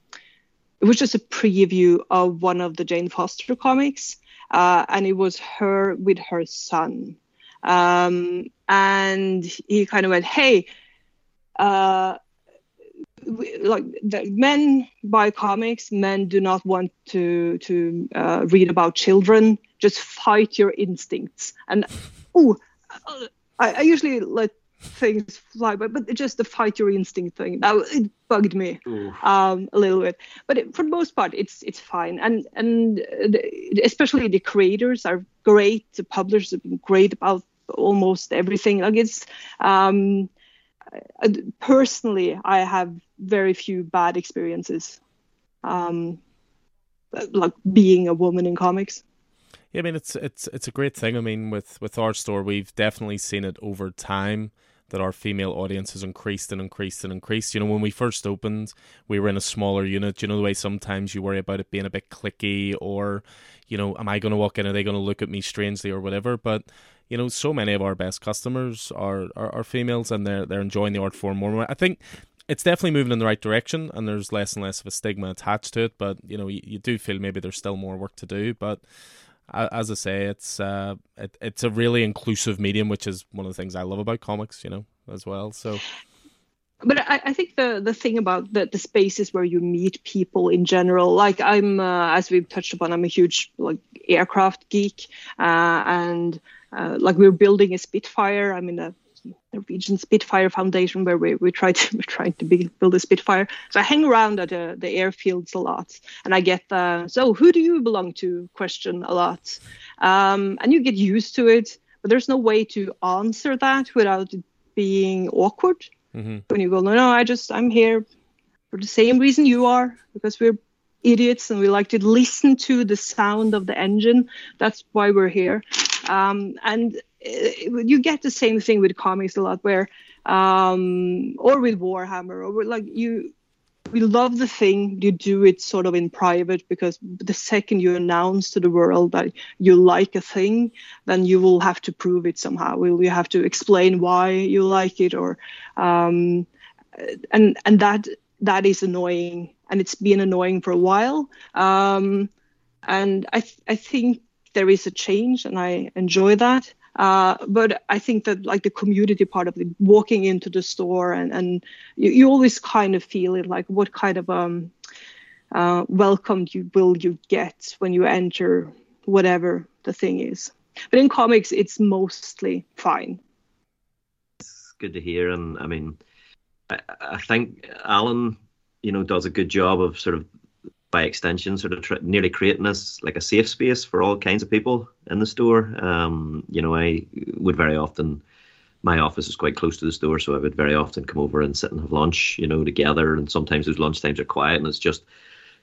it was just a preview of one of the jane foster comics uh, and it was her with her son. Um, and he kind of went hey uh, like the men buy comics men do not want to to uh, read about children. Just fight your instincts. And oh I, I, usually let things fly but but just the fight your instinct thing that it bugged me um, a little bit. But it, for the most part it's it's fine. And and the, especially the creators are great. The publishers have been great about almost everything. Like it's um, personally, I have very few bad experiences, um, like being a woman in comics. Yeah, I mean it's it's it's a great thing. I mean, with with our store, we've definitely seen it over time that our female audience has increased and increased and increased. You know, when we first opened, we were in a smaller unit. You know, the way sometimes you worry about it being a bit clicky or, you know, am I going to walk in? Are they going to look at me strangely or whatever? But you know, so many of our best customers are, are, are females and they're they're enjoying the art form more. I think it's definitely moving in the right direction and there's less and less of a stigma attached to it but you know you, you do feel maybe there's still more work to do but as i say it's uh it, it's a really inclusive medium which is one of the things i love about comics you know as well so but I, I, think the the thing about the, the spaces where you meet people in general, like I'm, uh, as we've touched upon, I'm a huge like aircraft geek, uh, and uh, like we're building a Spitfire. I'm in a Norwegian Spitfire Foundation where we, we try to we're trying to build a Spitfire. So I hang around at uh, the airfields a lot, and I get the so who do you belong to question a lot, um, and you get used to it. But there's no way to answer that without it being awkward. Mm-hmm. When you go, no, no, I just I'm here for the same reason you are because we're idiots and we like to listen to the sound of the engine. That's why we're here. Um, and you get the same thing with comics a lot, where um, or with Warhammer, or like you, we love the thing. You do it sort of in private because the second you announce to the world that you like a thing, then you will have to prove it somehow. You have to explain why you like it, or um, and and that that is annoying, and it's been annoying for a while. Um, and I th- I think there is a change, and I enjoy that. Uh, but I think that like the community part of it, walking into the store and and you, you always kind of feel it like what kind of um uh, welcome you will you get when you enter whatever the thing is. but in comics, it's mostly fine. It's good to hear, and I mean, I, I think Alan, you know, does a good job of sort of by extension, sort of tr- nearly creating this like a safe space for all kinds of people in the store. Um, you know, I would very often my office is quite close to the store, so I would very often come over and sit and have lunch, you know, together. And sometimes those lunch times are quiet, and it's just,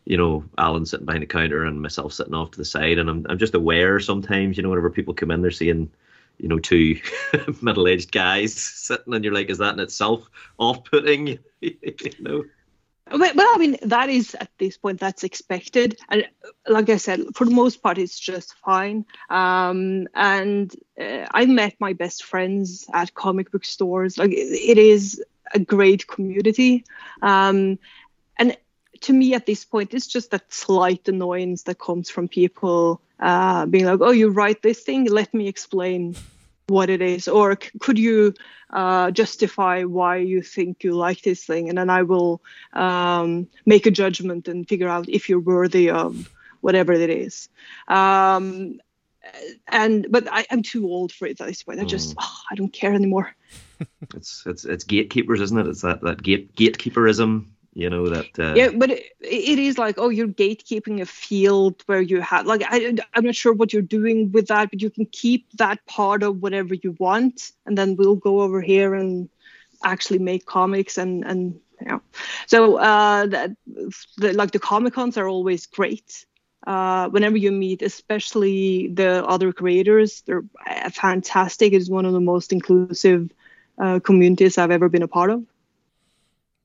you know, Alan sitting behind the counter and myself sitting off to the side. And I'm I'm just aware sometimes, you know, whenever people come in, they're seeing, you know, two middle-aged guys sitting, and you're like, is that in itself off-putting? you know. Well, I mean, that is at this point that's expected, and like I said, for the most part, it's just fine. Um, and uh, I met my best friends at comic book stores. Like, it is a great community, um, and to me, at this point, it's just that slight annoyance that comes from people uh, being like, "Oh, you write this thing? Let me explain what it is or c- could you uh, justify why you think you like this thing? And then i will um, make a judgment and figure out if you're worthy of whatever it is. Um, and but I, am too old for it at this point i just oh, i don't care anymore. It's it's it's gatekeepers isn't it? It's that that gate gatekeeperism you know that uh... yeah but it, it is like oh you're gatekeeping a field where you have like I, i'm not sure what you're doing with that but you can keep that part of whatever you want and then we'll go over here and actually make comics and and you know so uh that the, like the comic cons are always great uh, whenever you meet, especially the other creators, they're fantastic. It's one of the most inclusive uh, communities I've ever been a part of.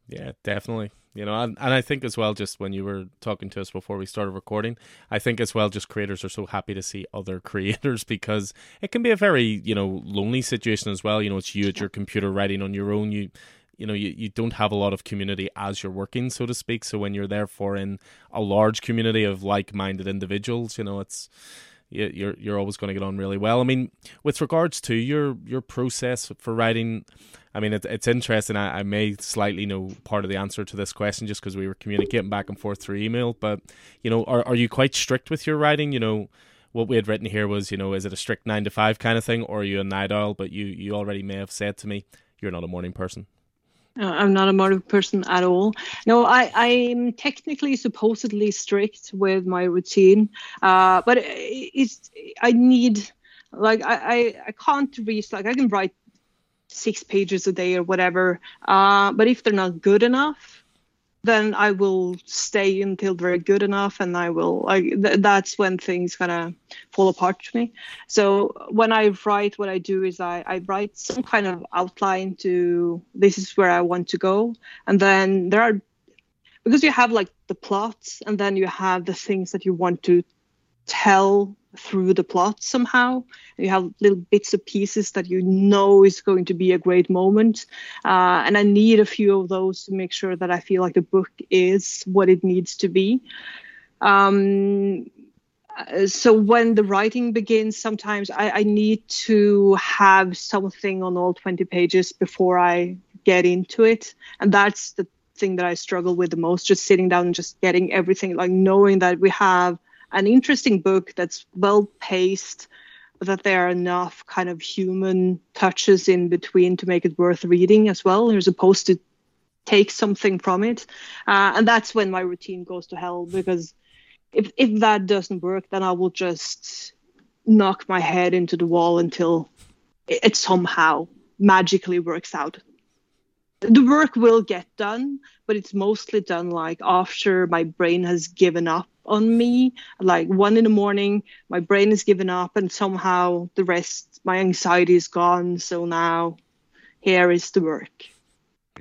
Yeah, definitely. You know, and, and I think as well, just when you were talking to us before we started recording, I think as well, just creators are so happy to see other creators because it can be a very, you know, lonely situation as well. You know, it's you at your computer writing on your own. You, you know, you, you don't have a lot of community as you're working, so to speak. So when you're therefore in a large community of like minded individuals, you know, it's, you're you're always going to get on really well. I mean, with regards to your your process for writing, I mean, it, it's interesting. I, I may slightly know part of the answer to this question just because we were communicating back and forth through email. But you know, are are you quite strict with your writing? You know, what we had written here was, you know, is it a strict nine to five kind of thing, or are you a night owl? But you you already may have said to me you're not a morning person. Uh, I'm not a morning person at all. No, I, I'm technically supposedly strict with my routine, uh, but it's I need like I, I, I can't reach like I can write six pages a day or whatever, uh, but if they're not good enough, then I will stay until they're good enough, and I will like th- that's when things kind of fall apart to me. So when I write, what I do is I, I write some kind of outline to this is where I want to go, and then there are because you have like the plots, and then you have the things that you want to tell through the plot somehow. You have little bits of pieces that you know is going to be a great moment. Uh, and I need a few of those to make sure that I feel like the book is what it needs to be. Um, so when the writing begins, sometimes I, I need to have something on all 20 pages before I get into it. And that's the thing that I struggle with the most, just sitting down and just getting everything, like knowing that we have an interesting book that's well paced, that there are enough kind of human touches in between to make it worth reading as well. You're supposed to take something from it, uh, and that's when my routine goes to hell because if if that doesn't work, then I will just knock my head into the wall until it, it somehow magically works out the work will get done, but it's mostly done like after my brain has given up on me. Like one in the morning, my brain has given up, and somehow the rest, my anxiety is gone. So now, here is the work.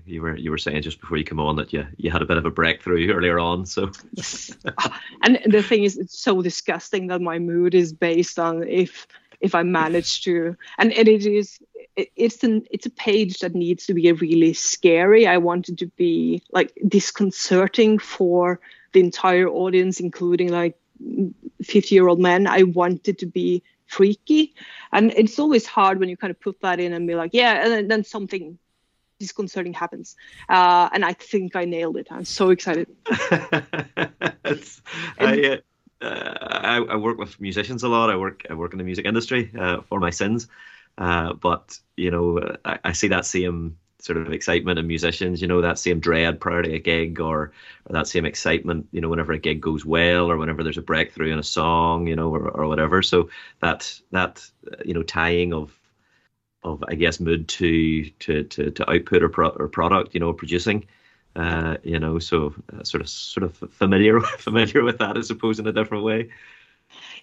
You were you were saying just before you come on that you you had a bit of a breakthrough earlier on. So, and the thing is, it's so disgusting that my mood is based on if if I manage to, and, and it is it's an it's a page that needs to be really scary. I want it to be like disconcerting for the entire audience, including like 50 year old men. I wanted to be freaky, and it's always hard when you kind of put that in and be like, yeah, and then, then something disconcerting happens. Uh, and I think I nailed it. I'm so excited. I, uh, uh, I, I, work with musicians a lot. I work I work in the music industry uh, for my sins, uh, but you know I, I, see that same sort of excitement in musicians. You know that same dread prior to a gig, or, or that same excitement. You know whenever a gig goes well, or whenever there's a breakthrough in a song. You know, or, or whatever. So that that you know tying of of I guess mood to to to, to output or, pro, or product. You know, producing uh, you know, so uh, sort of sort of familiar familiar with that, I suppose, in a different way.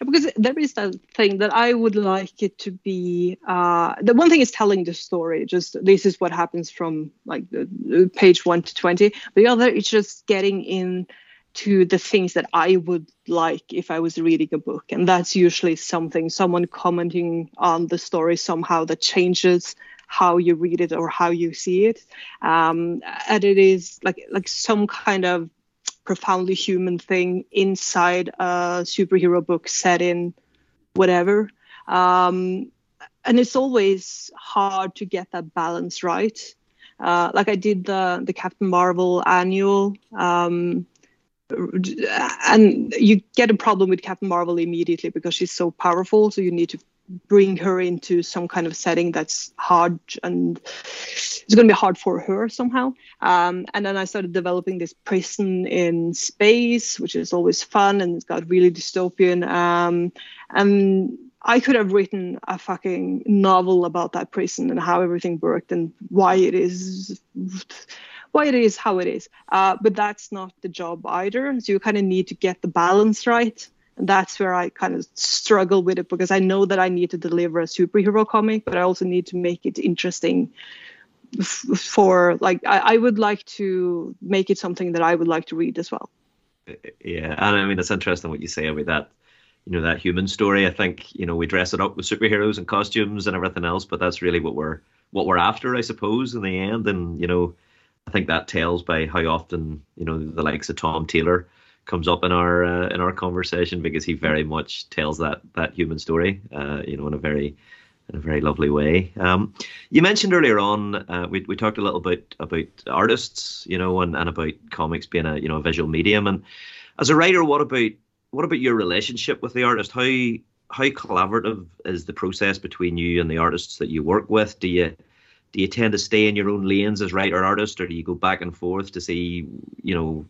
Because there is that thing that I would like it to be. Uh, the one thing is telling the story. Just this is what happens from like the, page one to twenty. The other is just getting in to the things that I would like if I was reading a book, and that's usually something someone commenting on the story somehow that changes how you read it or how you see it um, and it is like like some kind of profoundly human thing inside a superhero book set in whatever. Um, and it's always hard to get that balance right. Uh, like i did the the captain marvel annual um, and you get a problem with captain marvel immediately because she's so powerful so you need to bring her into some kind of setting that's hard and it's going to be hard for her somehow. Um, and then I started developing this prison in space, which is always fun and it's got really dystopian. Um, and I could have written a fucking novel about that prison and how everything worked and why it is why it is how it is. Uh, but that's not the job either. So you kind of need to get the balance right. That's where I kind of struggle with it because I know that I need to deliver a superhero comic, but I also need to make it interesting f- for like I, I would like to make it something that I would like to read as well. Yeah, and I mean it's interesting what you say about that. You know that human story. I think you know we dress it up with superheroes and costumes and everything else, but that's really what we're what we're after, I suppose, in the end. And you know, I think that tells by how often you know the likes of Tom Taylor comes up in our uh, in our conversation because he very much tells that that human story, uh, you know, in a very in a very lovely way. Um, you mentioned earlier on, uh, we we talked a little bit about artists, you know, and, and about comics being a you know a visual medium. And as a writer, what about what about your relationship with the artist? How how collaborative is the process between you and the artists that you work with? Do you do you tend to stay in your own lanes as writer artist, or do you go back and forth to see, you know,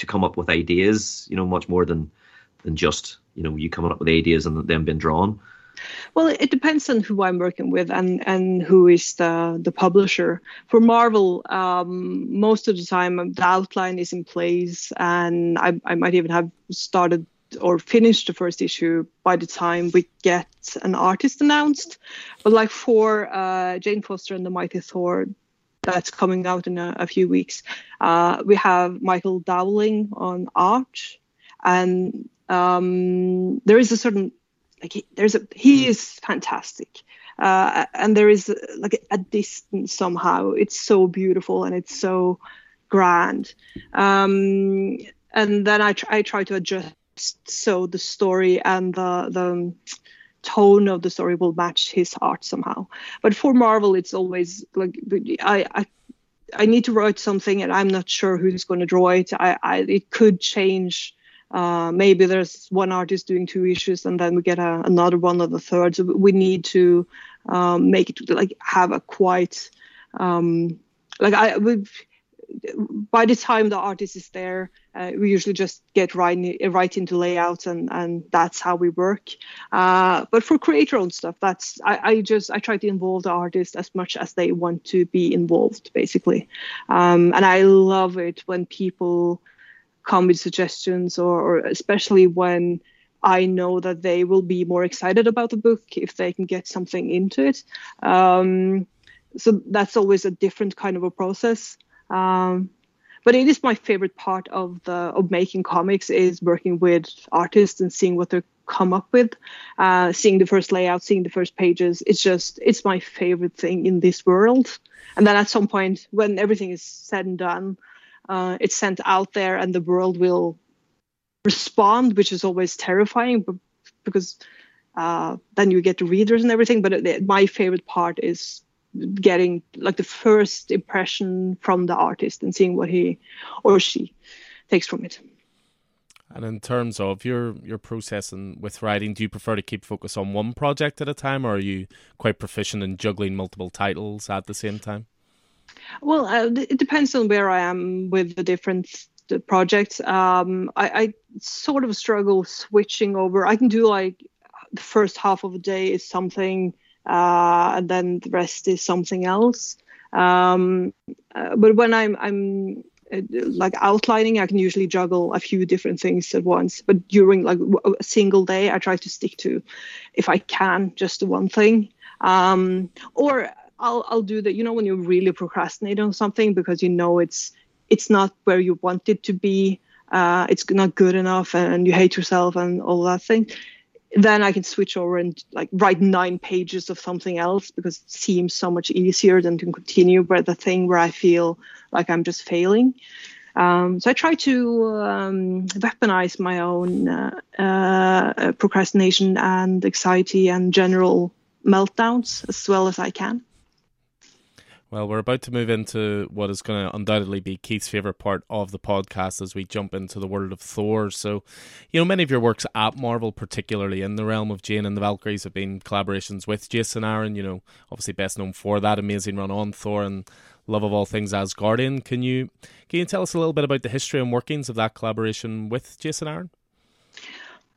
to come up with ideas, you know, much more than than just you know you coming up with ideas and them being drawn. Well, it depends on who I'm working with and, and who is the, the publisher. For Marvel, um, most of the time um, the outline is in place, and I, I might even have started or finished the first issue by the time we get an artist announced. But like for uh, Jane Foster and the Mighty Thor, that's coming out in a, a few weeks. Uh, we have Michael Dowling on art, and um, there is a certain like he, there's a he is fantastic. Uh, and there is like a distance somehow. It's so beautiful and it's so grand. Um, and then I, tr- I try to adjust so the story and the the tone of the story will match his art somehow. But for Marvel, it's always like I, I I need to write something and I'm not sure who's going to draw it. I, I it could change. Uh, maybe there's one artist doing two issues and then we get a, another one or the third. So we need to um, make it like have a quite um, like I we've by the time the artist is there, uh, we usually just get right, right into layouts and, and that's how we work. Uh, but for creator owned stuff, that's I, I, just I try to involve the artist as much as they want to be involved, basically. Um, and I love it when people come with suggestions, or, or especially when I know that they will be more excited about the book if they can get something into it. Um, so that's always a different kind of a process. Um, but it is my favorite part of the of making comics is working with artists and seeing what they come up with, uh, seeing the first layout, seeing the first pages. It's just it's my favorite thing in this world. And then at some point, when everything is said and done, uh, it's sent out there, and the world will respond, which is always terrifying, but because uh, then you get the readers and everything. But it, my favorite part is getting like the first impression from the artist and seeing what he or she takes from it. And in terms of your your process and with writing, do you prefer to keep focus on one project at a time, or are you quite proficient in juggling multiple titles at the same time? Well, uh, it depends on where I am with the different the projects. Um, I, I sort of struggle switching over. I can do like the first half of a day is something, uh, and then the rest is something else. Um, uh, but when I'm I'm uh, like outlining i can usually juggle a few different things at once. But during like a single day i try to stick to if i can just the one thing. Um, or I'll, I'll do that you know when you really procrastinate on something because you know it's it's not where you want it to be uh, it's not good enough and you hate yourself and all that thing then I can switch over and like write nine pages of something else because it seems so much easier than to continue with the thing where I feel like I'm just failing. Um, so I try to um, weaponize my own uh, uh, procrastination and anxiety and general meltdowns as well as I can. Well, we're about to move into what is going to undoubtedly be Keith's favourite part of the podcast as we jump into the world of Thor. So, you know, many of your works at Marvel, particularly in the realm of Jane and the Valkyries, have been collaborations with Jason Aaron, you know, obviously best known for that amazing run on Thor and love of all things Asgardian. Can you can you tell us a little bit about the history and workings of that collaboration with Jason Aaron?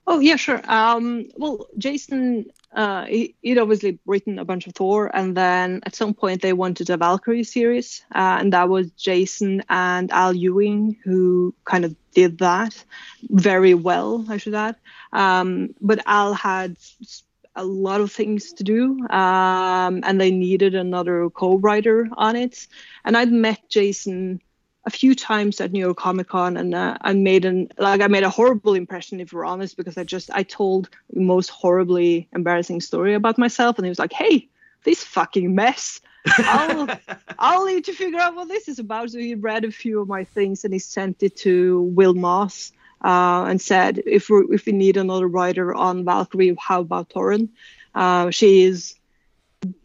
Oh yeah, sure. Um, well, Jason, uh, he, would obviously written a bunch of Thor, and then at some point they wanted a Valkyrie series, uh, and that was Jason and Al Ewing who kind of did that very well, I should add. Um, but Al had a lot of things to do, um, and they needed another co-writer on it. And I'd met Jason a few times at New York Comic Con, and uh, I made an like I made a horrible impression, if we're honest, because I just I told the most horribly embarrassing story about myself, and he was like, "Hey, this fucking mess." I'll I'll need to figure out what this is about. So he read a few of my things and he sent it to Will Moss uh, and said, if we if we need another writer on Valkyrie, how about Torunn? Uh, she is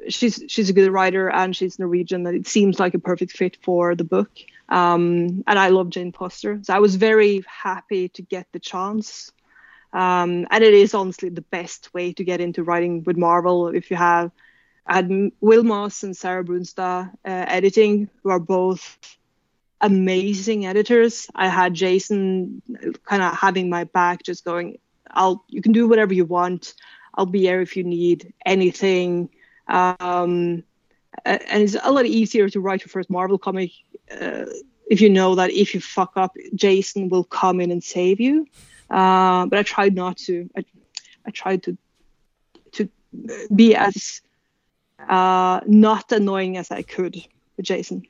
she's she's a good writer and she's Norwegian and it seems like a perfect fit for the book. Um, and I love Jane Foster, so I was very happy to get the chance. Um, and it is honestly the best way to get into writing with Marvel if you have had Will Moss and Sarah Brunstad uh, editing, who are both amazing editors. I had Jason kind of having my back, just going, "I'll you can do whatever you want. I'll be here if you need anything." Um, and it's a lot easier to write your first Marvel comic uh, if you know that if you fuck up, Jason will come in and save you. Uh, but I tried not to. I, I tried to to be as uh, not annoying as I could with Jason.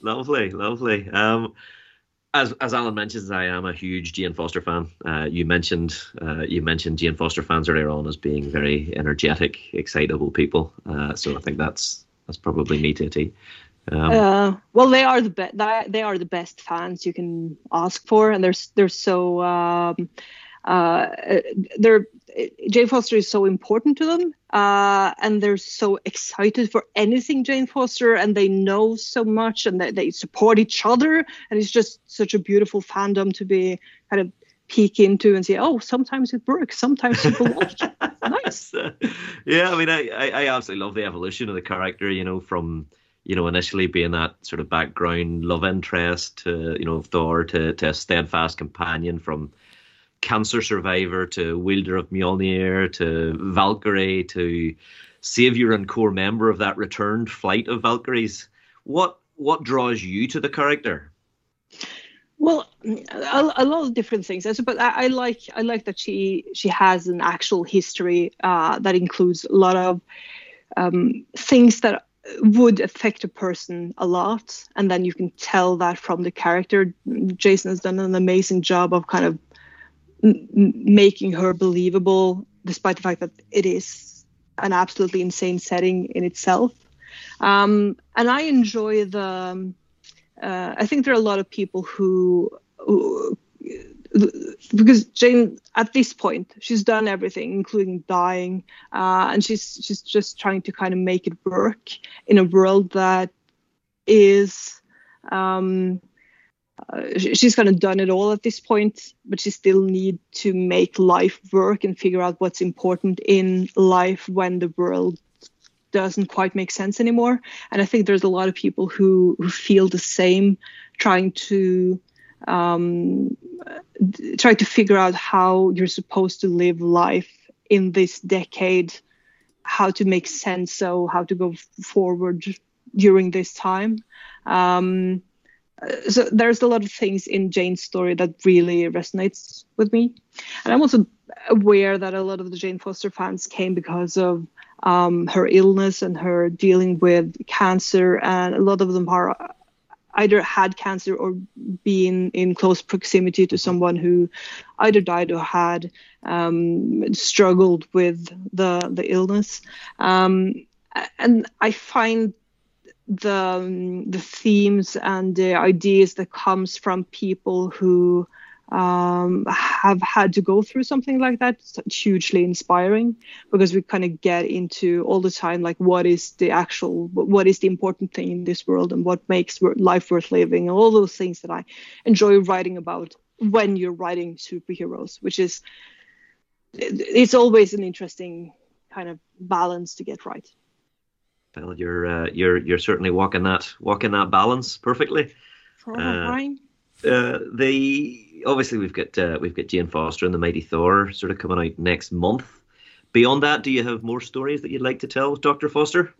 Lovely, lovely. Um, as as Alan mentions, I am a huge Jane Foster fan. Uh, you mentioned uh, you mentioned Jane Foster fans earlier on as being very energetic, excitable people. Uh, so I think that's that's probably me to a T. Um, uh, well, they are the best. They are the best fans you can ask for, and they're they're so um, uh, they're Jane Foster is so important to them, uh, and they're so excited for anything Jane Foster, and they know so much, and they, they support each other, and it's just such a beautiful fandom to be kind of peek into and say, oh, sometimes it works, sometimes people watch. nice. yeah, I mean, I, I, I absolutely love the evolution of the character. You know, from you know, initially being that sort of background love interest to, you know, Thor to, to a steadfast companion from cancer survivor to wielder of Mjolnir to Valkyrie to savior and core member of that returned flight of Valkyries. What what draws you to the character? Well, a, a lot of different things. But I, I, like I like that she she has an actual history uh, that includes a lot of um, things that would affect a person a lot and then you can tell that from the character jason has done an amazing job of kind of making her believable despite the fact that it is an absolutely insane setting in itself. Um, and i enjoy the um, uh, i think there are a lot of people who, who because Jane at this point she's done everything, including dying, uh, and she's she's just trying to kind of make it work in a world that is um, uh, she's kind of done it all at this point, but she still need to make life work and figure out what's important in life when the world doesn't quite make sense anymore. And I think there's a lot of people who, who feel the same, trying to um, try to figure out how you're supposed to live life in this decade, how to make sense, so how to go forward during this time. Um, so there's a lot of things in Jane's story that really resonates with me, and I'm also aware that a lot of the Jane Foster fans came because of um, her illness and her dealing with cancer, and a lot of them are either had cancer or been in close proximity to someone who either died or had um, struggled with the the illness. Um, and I find the um, the themes and the ideas that comes from people who um, have had to go through something like that it's hugely inspiring because we kind of get into all the time like what is the actual what is the important thing in this world and what makes life worth living and all those things that i enjoy writing about when you're writing superheroes which is it's always an interesting kind of balance to get right well you're uh, you're you're certainly walking that walking that balance perfectly uh, uh, the obviously we've got uh, we've got Jane Foster and the Mighty Thor sort of coming out next month. Beyond that, do you have more stories that you'd like to tell, Doctor Foster?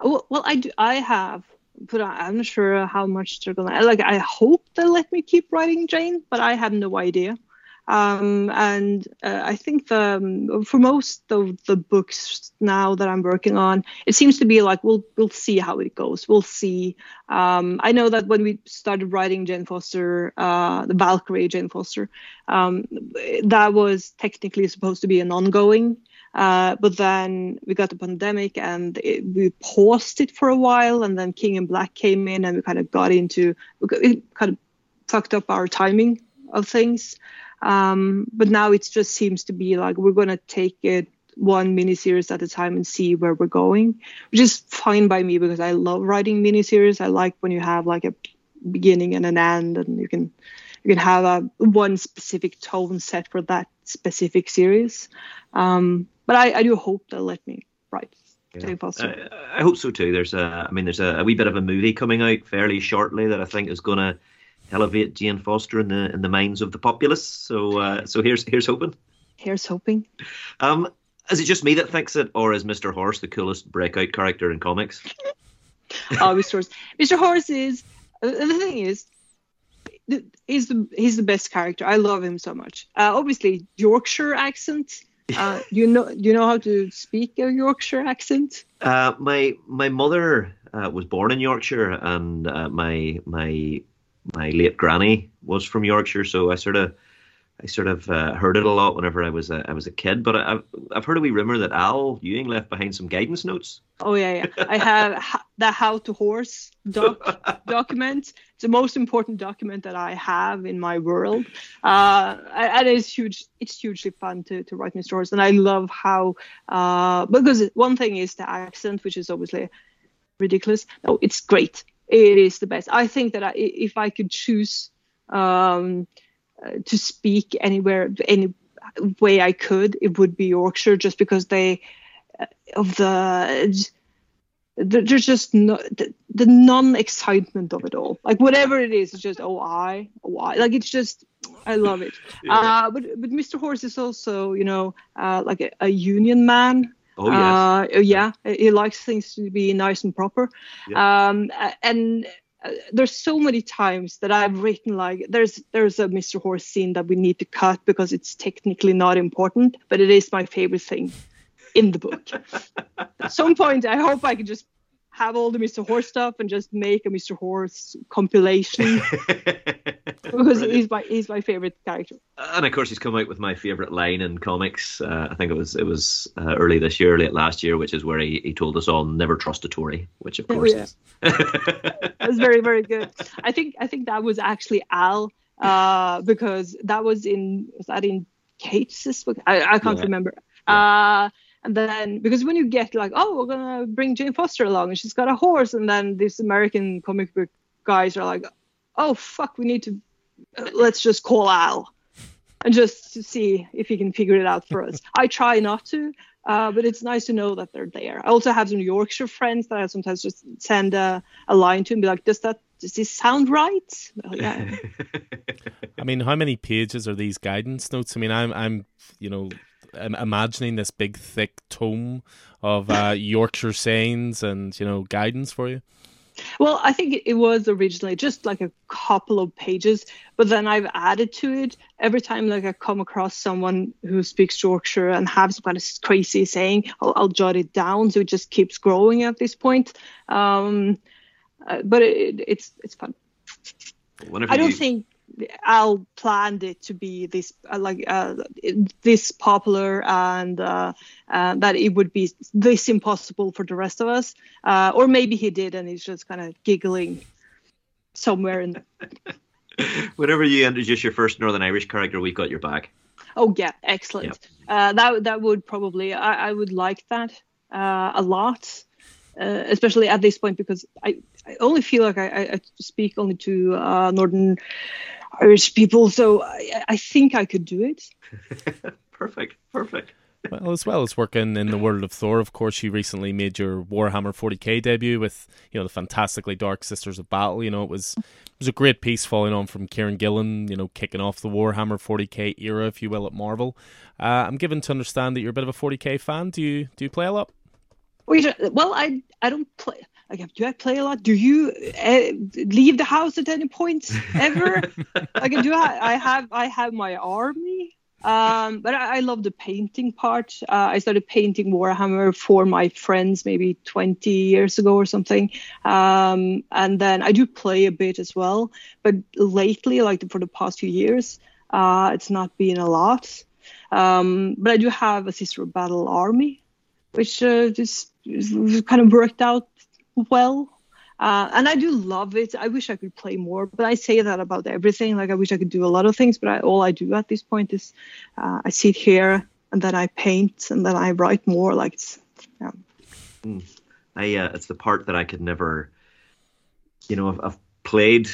Well, well, I do. I have, but I'm not sure how much they're gonna like. I hope they'll let me keep writing Jane, but I have no idea. Um, and uh, I think the, um, for most of the books now that I'm working on, it seems to be like we'll we'll see how it goes. We'll see. Um, I know that when we started writing Jane Foster, uh, the Valkyrie Jane Foster, um, that was technically supposed to be an ongoing. Uh, but then we got the pandemic and it, we paused it for a while, and then King in Black came in, and we kind of got into it kind of fucked up our timing of things. Um, but now it just seems to be like we're going to take it one miniseries at a time and see where we're going, which is fine by me because I love writing miniseries. I like when you have like a beginning and an end, and you can you can have a one specific tone set for that specific series. Um, but I, I do hope they'll let me write. Yeah. I, I, hope so too. There's a, I mean, there's a, a wee bit of a movie coming out fairly shortly that I think is going to elevate Jane Foster in the in the minds of the populace. So uh, so here's here's hoping. Here's hoping. Um, is it just me that thinks it, or is Mr. Horse the coolest breakout character in comics? oh, Mr. Horse. Mr. Horse is uh, the thing is. He's the he's the best character. I love him so much. Uh, obviously, Yorkshire accent. Uh, you know you know how to speak a Yorkshire accent? Uh, my my mother uh, was born in Yorkshire, and uh, my my my late granny was from Yorkshire, so I sort of I sort of uh, heard it a lot whenever I was a, I was a kid. But I've I've heard a wee rumor that Al Ewing left behind some guidance notes. Oh yeah, yeah. I have the How to Horse doc document. It's the most important document that I have in my world, uh, and it's huge. It's hugely fun to to write new stories, and I love how uh, because one thing is the accent, which is obviously ridiculous. No, it's great it is the best. I think that I, if I could choose um, uh, to speak anywhere, any way I could, it would be Yorkshire, just because they uh, of the there's just no the, the non-excitement of it all. Like whatever it is, it's just oh I oh I like it's just I love it. Yeah. Uh, but but Mr. Horse is also you know uh, like a, a union man Oh yes. Uh, yeah, he likes things to be nice and proper. Yeah. Um, and uh, there's so many times that I've written like there's there's a Mr. Horse scene that we need to cut because it's technically not important, but it is my favorite thing in the book. At some point, I hope I can just have all the Mr. Horse stuff and just make a Mr. Horse compilation because he's my he's my favorite character. And of course, he's come out with my favorite line in comics. Uh, I think it was it was uh, early this year, late last year, which is where he, he told us all never trust a Tory, which of course yeah. is. that was very very good. I think I think that was actually Al uh, because that was in was that in Cates' book? I, I can't yeah. remember. Yeah. And then because when you get like, oh, we're gonna bring Jane Foster along and she's got a horse, and then these American comic book guys are like, oh fuck, we need to let's just call Al and just to see if he can figure it out for us. I try not to, uh, but it's nice to know that they're there. I also have some Yorkshire friends that I sometimes just send a, a line to and be like, does that does this sound right? Well, yeah. I mean, how many pages are these guidance notes? I mean, I'm I'm you know imagining this big thick tome of uh, Yorkshire sayings and you know guidance for you. Well, I think it was originally just like a couple of pages, but then I've added to it every time like I come across someone who speaks Yorkshire and have some kind of crazy saying, I'll, I'll jot it down, so it just keeps growing at this point. Um, uh, but it, it's it's fun. Whenever I don't you... think Al planned it to be this uh, like uh, this popular and uh, uh, that it would be this impossible for the rest of us, uh, or maybe he did and he's just kind of giggling somewhere in. Whenever you introduce your first Northern Irish character, we've got your back. Oh yeah, excellent. Yep. that that would probably I, I would like that a lot. Uh, especially at this point because I, I only feel like I, I speak only to uh, Northern Irish people, so I, I think I could do it. perfect, perfect. Well, as well as working in the world of Thor, of course, you recently made your Warhammer 40k debut with, you know, the fantastically dark Sisters of Battle. You know, it was it was a great piece following on from Kieran Gillen, you know, kicking off the Warhammer 40k era, if you will, at Marvel. Uh, I'm given to understand that you're a bit of a 40k fan. Do you do you play a lot? Well, I I don't play. Like, do I play a lot? Do you uh, leave the house at any point ever? like, do I? I have I have my army, um, but I, I, love the painting part. Uh, I started painting Warhammer for my friends maybe 20 years ago or something, um, and then I do play a bit as well. But lately, like for the past few years, uh, it's not been a lot. Um, but I do have a Sister of Battle army, which uh, just kind of worked out well. Uh, and I do love it. I wish I could play more, but I say that about everything. Like I wish I could do a lot of things, but I, all I do at this point is uh, I sit here and then I paint and then I write more. Like it's, yeah. Mm. I uh, it's the part that I could never, you know, I've, I've played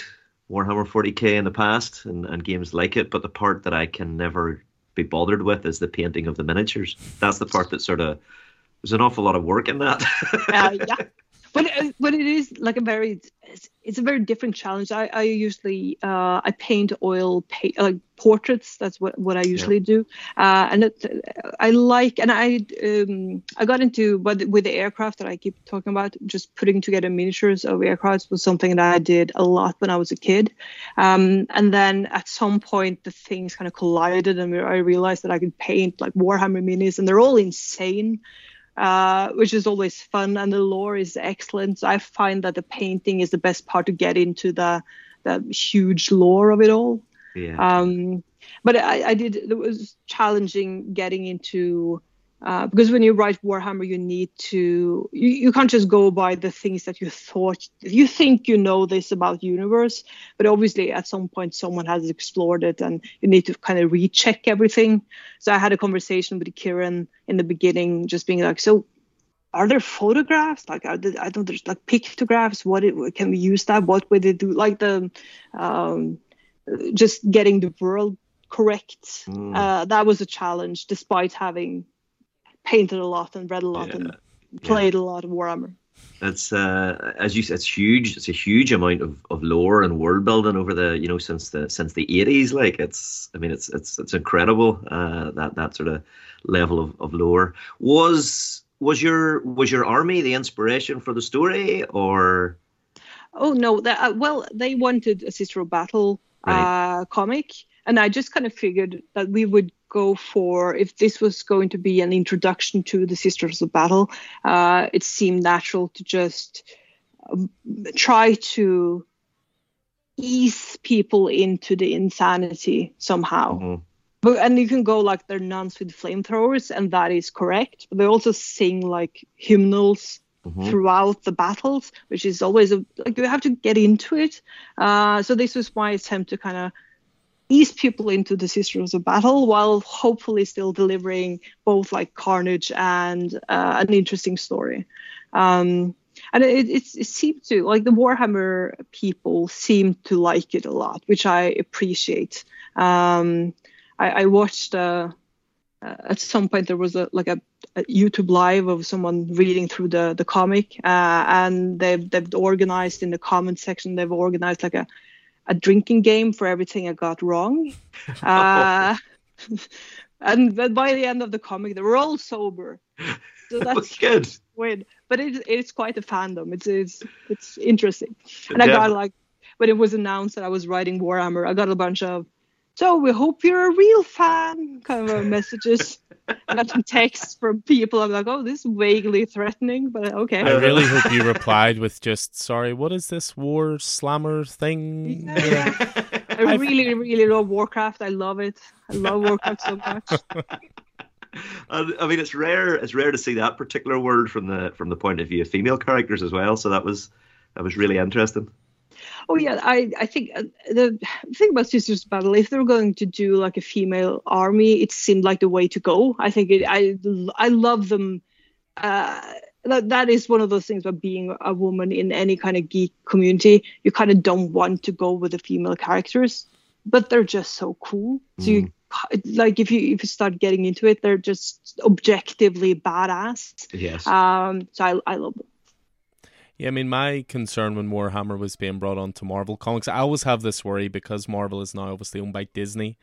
Warhammer 40k in the past and, and games like it, but the part that I can never be bothered with is the painting of the miniatures. That's the part that sort of there's an awful lot of work in that. uh, yeah, but uh, but it is like a very it's, it's a very different challenge. I, I usually uh, I paint oil paint like portraits. That's what, what I usually yeah. do. Uh, and it, I like and I um, I got into but with the aircraft that I keep talking about. Just putting together miniatures of aircrafts was something that I did a lot when I was a kid. Um, and then at some point the things kind of collided, and I realized that I could paint like Warhammer minis, and they're all insane uh, which is always fun, and the lore is excellent. So I find that the painting is the best part to get into the the huge lore of it all. Yeah. Um, but I, I did. It was challenging getting into uh, because when you write Warhammer, you need to you, you can't just go by the things that you thought you think you know this about universe, but obviously at some point someone has explored it, and you need to kind of recheck everything. So I had a conversation with Kieran in the beginning, just being like, so are there photographs? Like are there, i don't there's like pictographs? What it, can we use that? What would it do? Like the um, just getting the world correct. Mm. uh, that was a challenge despite having painted a lot and read a lot yeah. and played yeah. a lot of Warhammer. That's uh, as you said, it's huge. It's a huge amount of, of lore and world building over the you know since the since the eighties. Like it's, I mean, it's it's it's incredible uh, that that sort of level of, of lore. Was was your was your army the inspiration for the story or? Oh no! That, uh, well, they wanted a Sister of Battle right. uh, comic, and I just kind of figured that we would go for if this was going to be an introduction to the Sisters of Battle, uh, it seemed natural to just um, try to ease people into the insanity somehow. Mm-hmm. But, and you can go like they're nuns with flamethrowers, and that is correct. But they also sing like hymnals Mm-hmm. throughout the battles, which is always a like you have to get into it. Uh, so this was my attempt to kind of ease people into the Sisters of Battle while hopefully still delivering both like carnage and uh, an interesting story. Um, and it, it, it seemed to like the Warhammer people seem to like it a lot, which I appreciate. Um, I, I watched uh, uh, at some point there was a like a, a, YouTube live of someone reading through the the comic, uh, and they've they've organized in the comment section they've organized like a a drinking game for everything I got wrong. Uh, and but by the end of the comic, they were all sober. So that's good. Weird, but it, it's quite a fandom. It's it's it's interesting. And I got like when it was announced that I was writing Warhammer, I got a bunch of so we hope you're a real fan kind of messages. I got some texts from people. I'm like, oh, this is vaguely threatening, but okay. I really hope you replied with just, sorry, what is this war slammer thing? Yeah. I really, really love Warcraft. I love it. I love Warcraft so much. Uh, I mean, it's rare. It's rare to see that particular word from the from the point of view of female characters as well. So that was that was really interesting. Oh yeah, I I think uh, the thing about Sisters Battle, if they're going to do like a female army, it seemed like the way to go. I think it, I I love them. Uh, that that is one of those things about being a woman in any kind of geek community. You kind of don't want to go with the female characters, but they're just so cool. So mm. you like if you if you start getting into it, they're just objectively badass. Yes. Um. So I I love them. Yeah, I mean, my concern when Warhammer was being brought onto Marvel Comics, I always have this worry because Marvel is now obviously owned by Disney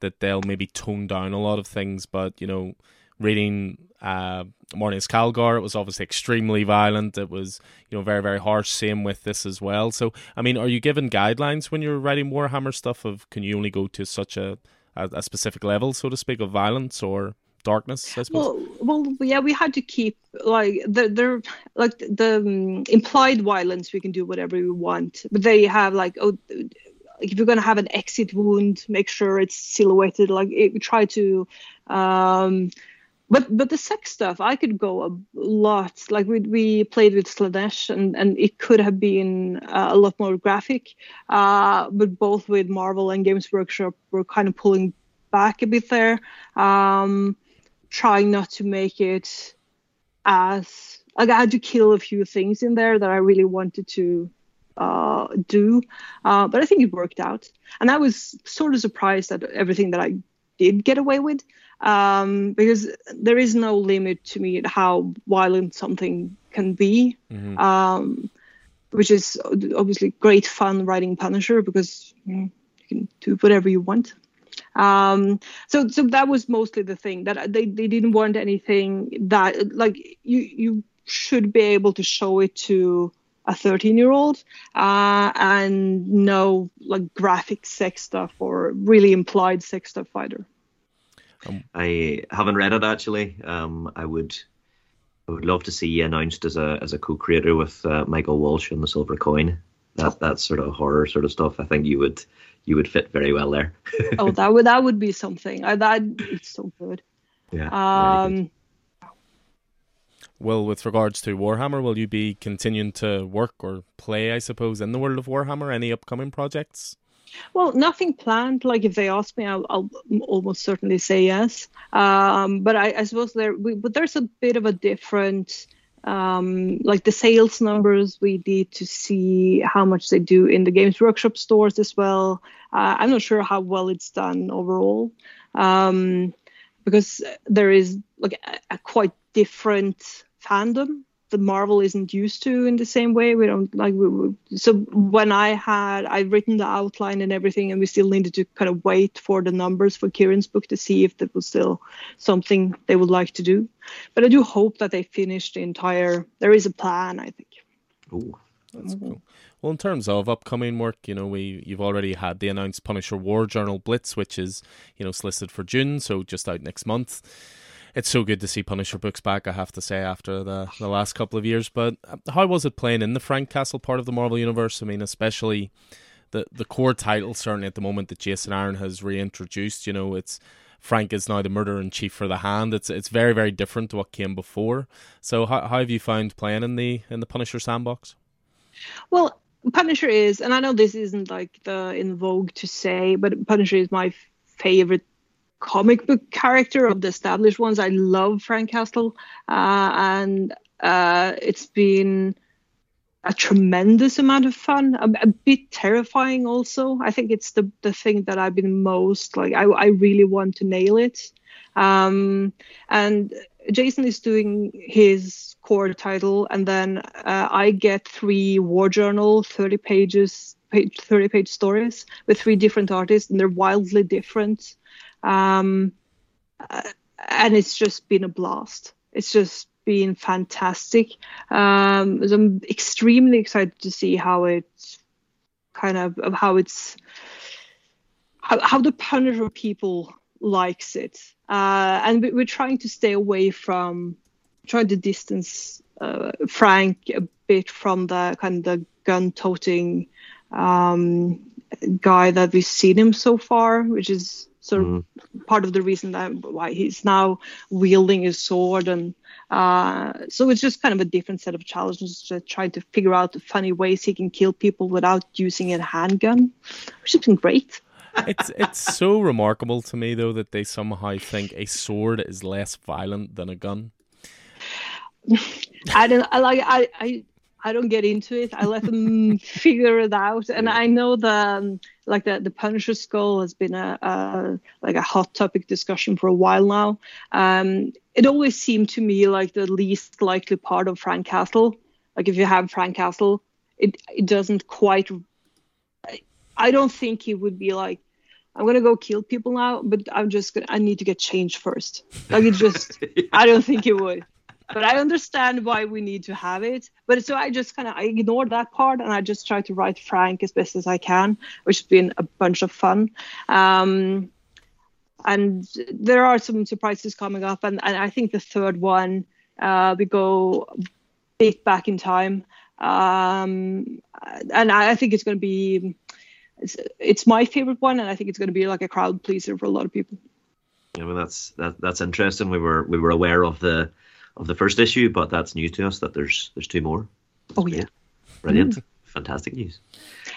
that they'll maybe tone down a lot of things. But, you know, reading uh, Marneus Calgar, it was obviously extremely violent. It was, you know, very, very harsh. Same with this as well. So, I mean, are you given guidelines when you're writing Warhammer stuff of can you only go to such a, a, a specific level, so to speak, of violence or darkness, I suppose. Well, well, yeah, we had to keep like the the like the um, implied violence. We can do whatever we want, but they have like oh, if you're gonna have an exit wound, make sure it's silhouetted. Like it, try to. Um, but but the sex stuff, I could go a lot. Like we we played with Slaanesh, and and it could have been uh, a lot more graphic. Uh, but both with Marvel and Games Workshop, we're kind of pulling back a bit there. Um, trying not to make it as like I had to kill a few things in there that I really wanted to uh, do, uh, but I think it worked out. And I was sort of surprised at everything that I did get away with, um, because there is no limit to me at how violent something can be. Mm-hmm. Um, which is obviously great fun writing Punisher because you, know, you can do whatever you want. Um, so so that was mostly the thing that they, they didn't want anything that like you you should be able to show it to a 13 year old uh, and no like graphic sex stuff or really implied sex stuff either. Um, I haven't read it actually. Um, I would I would love to see you announced as a as a co-creator with uh, Michael Walsh on the Silver Coin. That that sort of horror sort of stuff. I think you would you would fit very well there. oh, that would that would be something. I, that it's so good. Yeah. Um. Good. Well, with regards to Warhammer, will you be continuing to work or play, I suppose, in the world of Warhammer? Any upcoming projects? Well, nothing planned. Like if they ask me, I'll, I'll almost certainly say yes. Um, but I, I suppose there, we, but there's a bit of a different um, like the sales numbers we need to see how much they do in the games workshop stores as well. Uh, i'm not sure how well it's done overall um, because there is like a, a quite different fandom the Marvel isn't used to in the same way. We don't like we, we, so when I had I'd written the outline and everything, and we still needed to kind of wait for the numbers for Kieran's book to see if that was still something they would like to do. But I do hope that they finish the entire. There is a plan, I think. Oh, that's mm-hmm. cool. Well, in terms of upcoming work, you know, we you've already had the announced Punisher War Journal Blitz, which is you know solicited for June, so just out next month it's so good to see Punisher books back. I have to say after the the last couple of years. But uh, how was it playing in the Frank Castle part of the Marvel universe? I mean, especially the the core title certainly at the moment that Jason Aaron has reintroduced. You know, it's Frank is now the murderer in chief for the Hand. It's it's very very different to what came before. So how, how have you found playing in the in the Punisher sandbox? Well, Punisher is, and I know this isn't like the in vogue to say, but Punisher is my favorite comic book character of the established ones. I love Frank Castle, uh, and uh, it's been a tremendous amount of fun, a, a, bit terrifying also. I think it's the the thing that I've been most like I I really want to nail it. Um, and Jason is doing his core title, and then uh, I get three war journal, 30 pages, page, 30 page stories with three different artists, and they're wildly different. Um, uh, and it's just been a blast. It's just been fantastic. Um, I'm extremely excited to see how it's kind of, of how it's how, how the Punisher people likes it, uh, and we, are trying to stay away from trying to distance uh, Frank a bit from the kind of the gun-toting um, guy that we've seen him so far, which is sort of mm. part of the reason that why he's now wielding his sword and uh, so it's just kind of a different set of challenges to try to figure out the funny ways he can kill people without using a handgun which has been great it's it's so remarkable to me though that they somehow think a sword is less violent than a gun i don't i like i i I don't get into it. I let them figure it out. And I know the um, like the the Punisher skull has been a, a, like a hot topic discussion for a while now. Um, it always seemed to me like the least likely part of Frank Castle. Like if you have Frank Castle, it it doesn't quite. I, I don't think he would be like I'm gonna go kill people now, but I'm just gonna I need to get changed first. Like it just I don't think it would but I understand why we need to have it. But so I just kind of I ignored that part and I just try to write Frank as best as I can, which has been a bunch of fun. Um, and there are some surprises coming up, and, and I think the third one uh, we go bit back in time, um, and I, I think it's going to be it's, it's my favorite one, and I think it's going to be like a crowd pleaser for a lot of people. Yeah, well, that's that, that's interesting. We were we were aware of the of the first issue, but that's news to us that there's there's two more. That's oh yeah, brilliant, mm. fantastic news.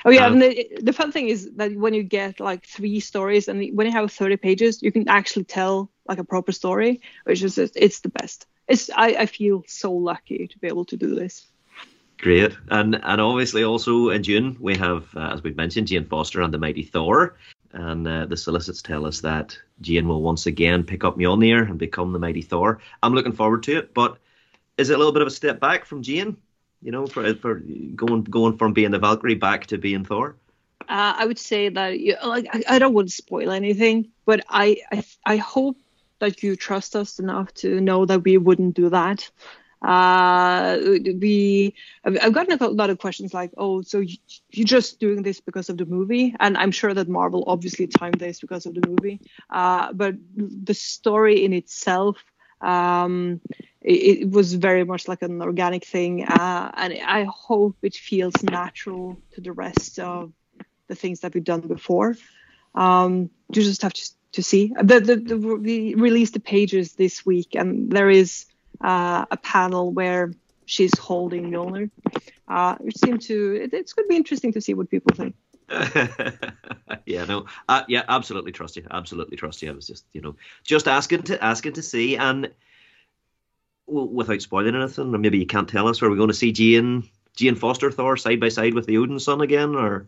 Oh yeah, um, and the, the fun thing is that when you get like three stories and when you have 30 pages, you can actually tell like a proper story, which is it's the best. It's I, I feel so lucky to be able to do this. Great, and and obviously also in June we have, uh, as we've mentioned, Jane Foster and the Mighty Thor, and uh, the solicits tell us that Jane will once again pick up Mjolnir and become the mighty Thor. I'm looking forward to it, but is it a little bit of a step back from Jane? You know, for for going going from being the Valkyrie back to being Thor. Uh, I would say that you, like I, I, don't want to spoil anything, but I, I I hope that you trust us enough to know that we wouldn't do that. Uh, we I've gotten a lot of questions like, oh, so you're just doing this because of the movie, and I'm sure that Marvel obviously timed this because of the movie, uh, but the story in itself. Um, it, it, was very much like an organic thing, uh, and I hope it feels natural to the rest of the things that we've done before. Um, you just have to, to see. The, the, the, we released the pages this week, and there is uh, a panel where she's holding Mjolnir. Uh, it seemed to it, it's going to be interesting to see what people think. yeah, no, uh, yeah, absolutely trust you, absolutely trust you. I was just, you know, just asking to asking to see, and well, without spoiling anything, or maybe you can't tell us, are we're going to see Jane Jane Foster Thor side by side with the Odinson again, or?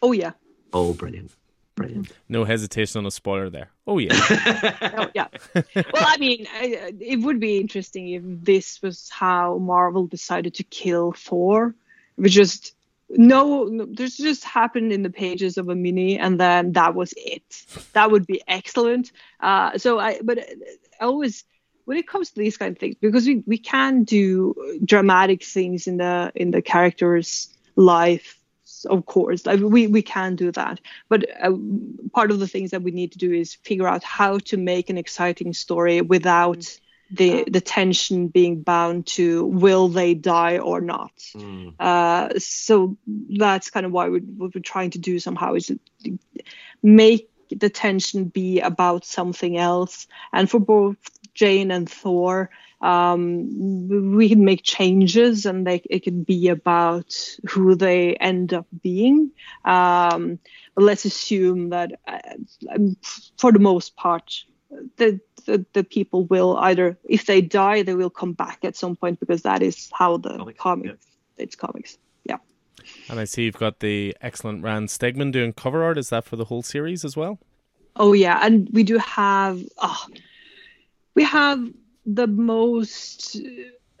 Oh yeah. Oh, brilliant. Brilliant. No hesitation on a spoiler there. Oh yeah. oh, yeah. Well, I mean, I, it would be interesting if this was how Marvel decided to kill Thor. It was just no, no there's just happened in the pages of a mini, and then that was it. That would be excellent. Uh, so I, but I always when it comes to these kind of things, because we we can do dramatic things in the in the character's life of course like we we can do that but uh, part of the things that we need to do is figure out how to make an exciting story without mm. the the tension being bound to will they die or not mm. uh, so that's kind of why we, what we're trying to do somehow is make the tension be about something else and for both jane and thor um, we can make changes and they, it can be about who they end up being. Um, but let's assume that uh, um, for the most part, the, the, the people will either, if they die, they will come back at some point because that is how the comics, yeah. it's comics. yeah. And I see you've got the excellent Ryan Stegman doing cover art. Is that for the whole series as well? Oh yeah, and we do have oh, we have the most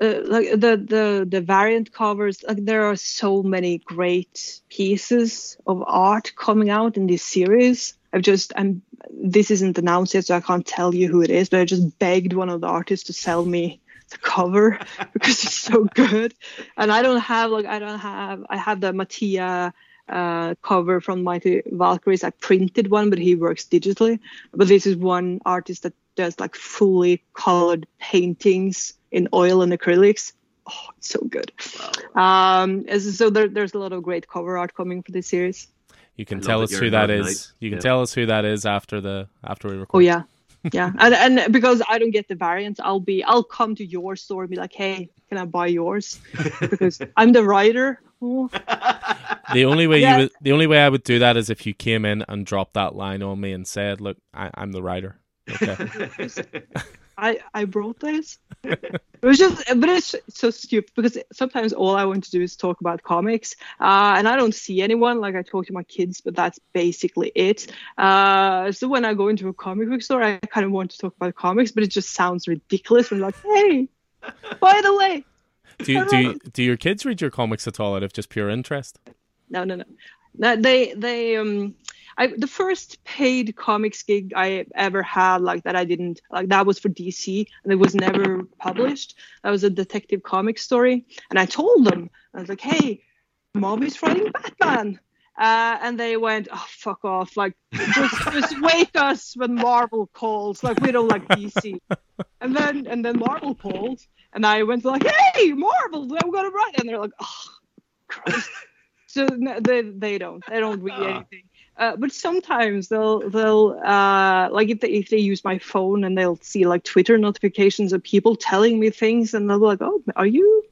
uh, like the the the variant covers. Like there are so many great pieces of art coming out in this series. I've just I'm this isn't announced yet, so I can't tell you who it is. But I just begged one of the artists to sell me the cover because it's so good. And I don't have like I don't have I have the Mattia uh, cover from Mighty Valkyries. I printed one, but he works digitally. But this is one artist that does like fully colored paintings in oil and acrylics. Oh, it's so good. Um, so there, there's a lot of great cover art coming for this series. You can tell us who that is. Night. You can yeah. tell us who that is after the after we record. Oh yeah, yeah, and and because I don't get the variants, I'll be I'll come to your store and be like, hey, can I buy yours? Because I'm the writer. the only way yeah. you would, the only way I would do that is if you came in and dropped that line on me and said, "Look, I, am the writer." Okay. I I brought this. It was just, but it's so stupid because sometimes all I want to do is talk about comics, uh, and I don't see anyone. Like I talk to my kids, but that's basically it. Uh, so when I go into a comic book store, I kind of want to talk about comics, but it just sounds ridiculous. I'm like, hey, by the way. Do you, do you, do your kids read your comics at all out of just pure interest? No, no, no. They they um I the first paid comics gig I ever had like that I didn't like that was for DC and it was never published. That was a detective comic story, and I told them I was like, "Hey, Moby's writing Batman." Uh, and they went, oh, fuck off. Like, just, just wake us when Marvel calls. Like, we don't like DC. And then, and then Marvel called, and I went like, hey, Marvel, I'm going to write. And they're like, oh, Christ. So they, they don't. They don't read anything. Uh, but sometimes they'll they'll uh, like if they if they use my phone and they'll see like Twitter notifications of people telling me things and they'll be like, oh, are you?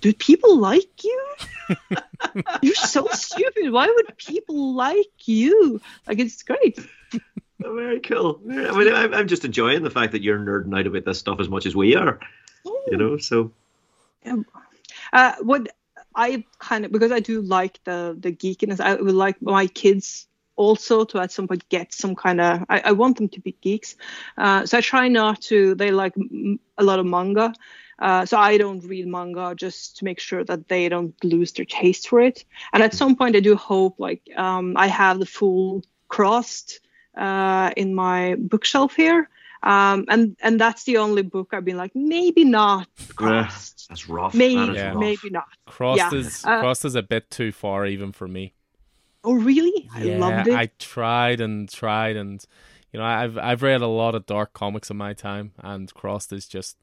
Do people like you? You're so stupid. Why would people like you? Like it's great. Oh, very cool. I mean, I'm just enjoying the fact that you're nerding out about this stuff as much as we are. Oh. You know, so. Yeah. Uh, what I kind of because I do like the the geekiness. I would like my kids also to at some point get some kind of I, I want them to be geeks. Uh, so i try not to they like m- a lot of manga. Uh, so i don't read manga just to make sure that they don't lose their taste for it. And at some point i do hope like um, i have the full crossed uh, in my bookshelf here um, and and that's the only book I've been like maybe not crossed. that's rough. Maybe yeah. maybe not. Crossed yeah. is uh, crossed is a bit too far even for me. Oh, really? I yeah, loved it. I tried and tried, and you know, I've I've read a lot of dark comics in my time, and Crossed is just,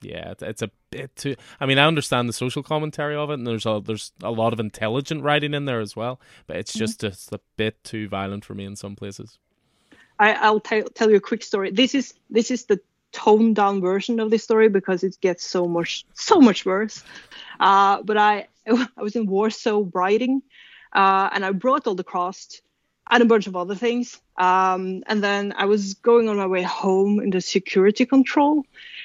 yeah, it's a bit too. I mean, I understand the social commentary of it, and there's a there's a lot of intelligent writing in there as well, but it's just mm-hmm. just a bit too violent for me in some places. I, will t- tell you a quick story. This is this is the toned down version of this story because it gets so much so much worse. Uh, but I I was in Warsaw writing uh, and I brought all the crossed and a bunch of other things. Um, and then I was going on my way home in the security control,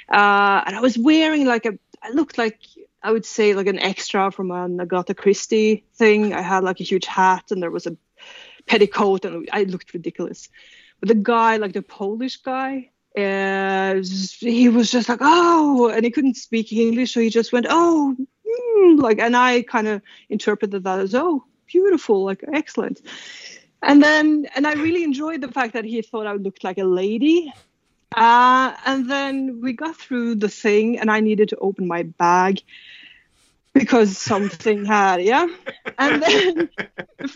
uh, and I was wearing like a. I looked like I would say like an extra from an Agatha Christie thing. I had like a huge hat, and there was a petticoat, and I looked ridiculous. But the guy, like the Polish guy, uh, he was just like, oh, and he couldn't speak English, so he just went, oh, mm, like, and I kind of interpreted that as, oh, beautiful, like excellent. And then, and I really enjoyed the fact that he thought I looked like a lady. Uh, and then we got through the thing, and I needed to open my bag because something had, yeah. And then,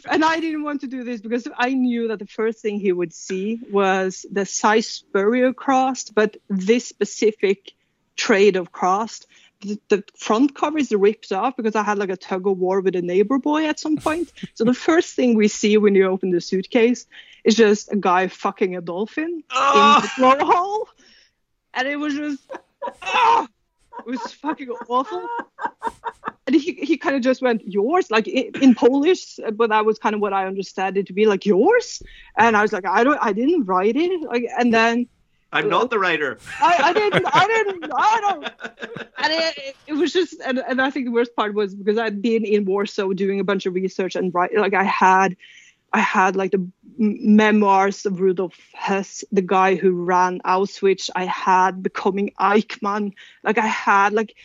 and I didn't want to do this because I knew that the first thing he would see was the Si Spurrier crossed, but this specific trade of crossed the, front cover is ripped off because I had like a tug of war with a neighbor boy at some point. so the first thing we see when you open the suitcase is just a guy fucking a dolphin oh. in the blowhole, and it was just oh, it was fucking awful. And he, he kind of just went yours like in, in Polish, but that was kind of what I understood it to be like yours. And I was like I don't I didn't write it like and then I'm not the writer. I, I didn't. I didn't. I don't. And it, it was just, and, and I think the worst part was because I'd been in Warsaw doing a bunch of research and write, like I had, I had like the memoirs of Rudolf Höss, the guy who ran Auschwitz. I had becoming Eichmann. Like I had like,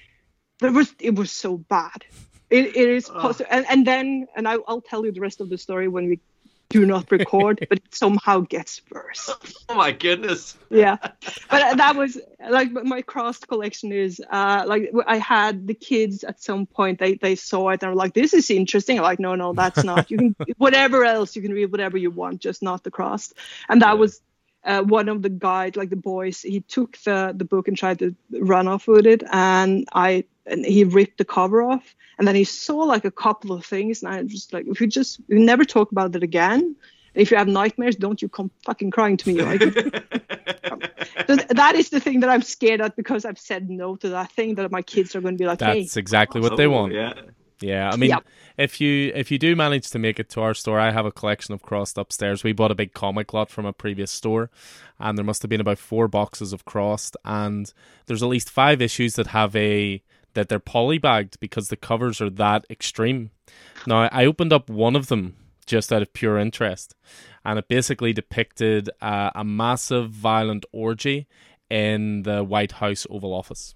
it was it was so bad. It, it is possible, and, and then and I, I'll tell you the rest of the story when we do not record, but it somehow gets worse. Oh my goodness. Yeah, but that was like my crossed collection is uh like I had the kids at some point they they saw it and were like this is interesting. I'm like no no that's not. You can whatever else you can read whatever you want, just not the crossed. And that yeah. was uh, one of the guys, like the boys, he took the the book and tried to run off with it, and I and he ripped the cover off, and then he saw like a couple of things, and I just like, if you just you never talk about it again. If you have nightmares, don't you come fucking crying to me. Like, so that is the thing that I'm scared at because I've said no to that thing that my kids are going to be like, That's hey, exactly what they want. Yeah. Yeah, I mean, yep. if you if you do manage to make it to our store, I have a collection of crossed upstairs. We bought a big comic lot from a previous store, and there must have been about four boxes of crossed, and there's at least five issues that have a that they're polybagged because the covers are that extreme. Now, I opened up one of them just out of pure interest, and it basically depicted uh, a massive violent orgy in the White House Oval Office.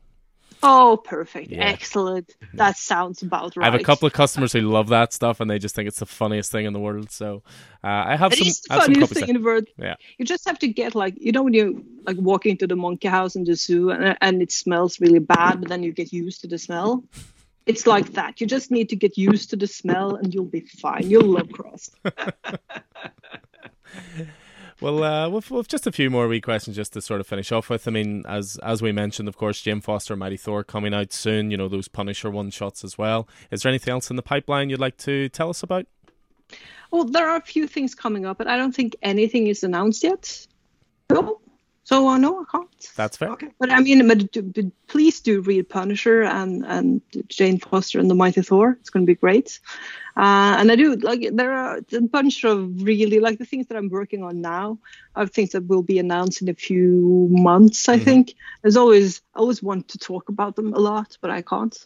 Oh, perfect. Yeah. Excellent. That sounds about right. I have a couple of customers who love that stuff and they just think it's the funniest thing in the world. So uh, I have it some. It is the funniest thing in the world. Yeah. You just have to get like, you know, when you like walk into the monkey house in the zoo and, and it smells really bad, but then you get used to the smell. It's like that. You just need to get used to the smell and you'll be fine. You'll love crossed. Well, uh, with, with just a few more wee questions just to sort of finish off with. I mean, as as we mentioned, of course, Jane Foster, and Mighty Thor coming out soon. You know those Punisher one shots as well. Is there anything else in the pipeline you'd like to tell us about? Well, there are a few things coming up, but I don't think anything is announced yet. No. So uh, no, I can't. That's fair. Okay. But I mean, but, but please do read Punisher and and Jane Foster and the Mighty Thor. It's going to be great. Uh, and I do like there are a bunch of really like the things that I'm working on now are things that will be announced in a few months. I mm-hmm. think there's always I always want to talk about them a lot, but I can't.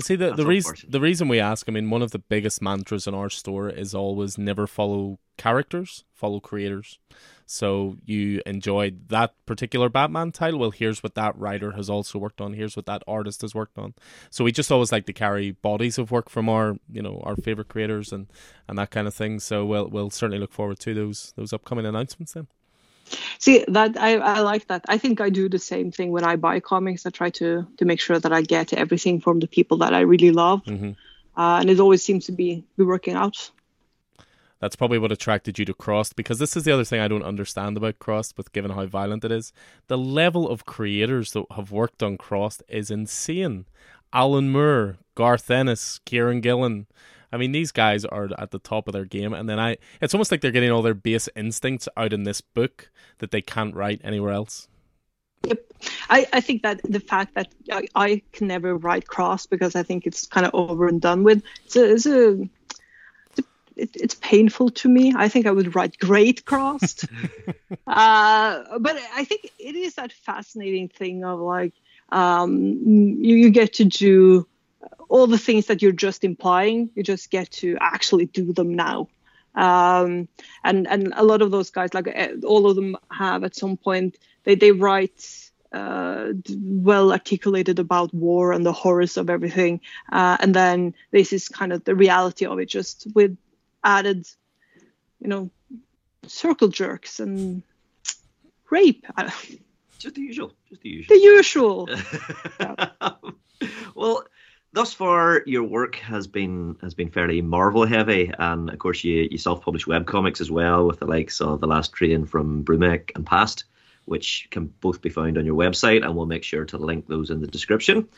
Well, see the the reason the reason we ask. I mean, one of the biggest mantras in our store is always never follow characters, follow creators. So you enjoyed that particular Batman title. Well, here's what that writer has also worked on. Here's what that artist has worked on. So we just always like to carry bodies of work from our, you know, our favorite creators and and that kind of thing. So we'll we'll certainly look forward to those those upcoming announcements then. See that I, I like that. I think I do the same thing when I buy comics. I try to to make sure that I get everything from the people that I really love, mm-hmm. uh, and it always seems to be be working out. That's probably what attracted you to Crossed because this is the other thing I don't understand about Crossed, with given how violent it is. The level of creators that have worked on Crossed is insane. Alan Moore, Garth Ennis, Kieran Gillen. I mean, these guys are at the top of their game, and then I. It's almost like they're getting all their base instincts out in this book that they can't write anywhere else. Yep. I, I think that the fact that I, I can never write cross because I think it's kind of over and done with. It's a, it's a it, it's painful to me. I think I would write great crossed. uh, but I think it is that fascinating thing of like um, you, you get to do all the things that you're just implying. You just get to actually do them now. Um, and and a lot of those guys, like eh, all of them, have at some point they they write uh, well articulated about war and the horrors of everything. Uh, and then this is kind of the reality of it, just with added, you know, circle jerks and rape. Just the usual. Just the usual. The usual. well, thus far your work has been has been fairly Marvel heavy, and of course you you self publish web comics as well with the likes of the Last Train from Brumek and Past, which can both be found on your website, and we'll make sure to link those in the description.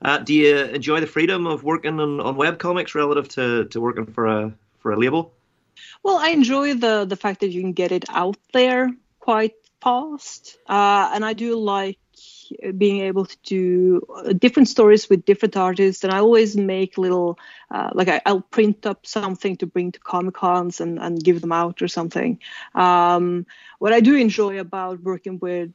Uh, do you enjoy the freedom of working on, on web comics relative to, to working for a for a label? Well, I enjoy the the fact that you can get it out there quite fast, uh, and I do like being able to do uh, different stories with different artists and i always make little uh, like I, will print up something to bring to comic cons and, and give them out or something. Um, what i do enjoy about working with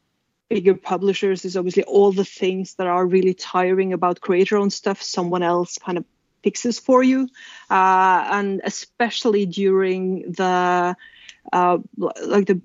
bigger publishers is obviously all the things that are really tiring about creator owned stuff. Someone else kind of fixes for you. Uh, and especially during the uh, like the,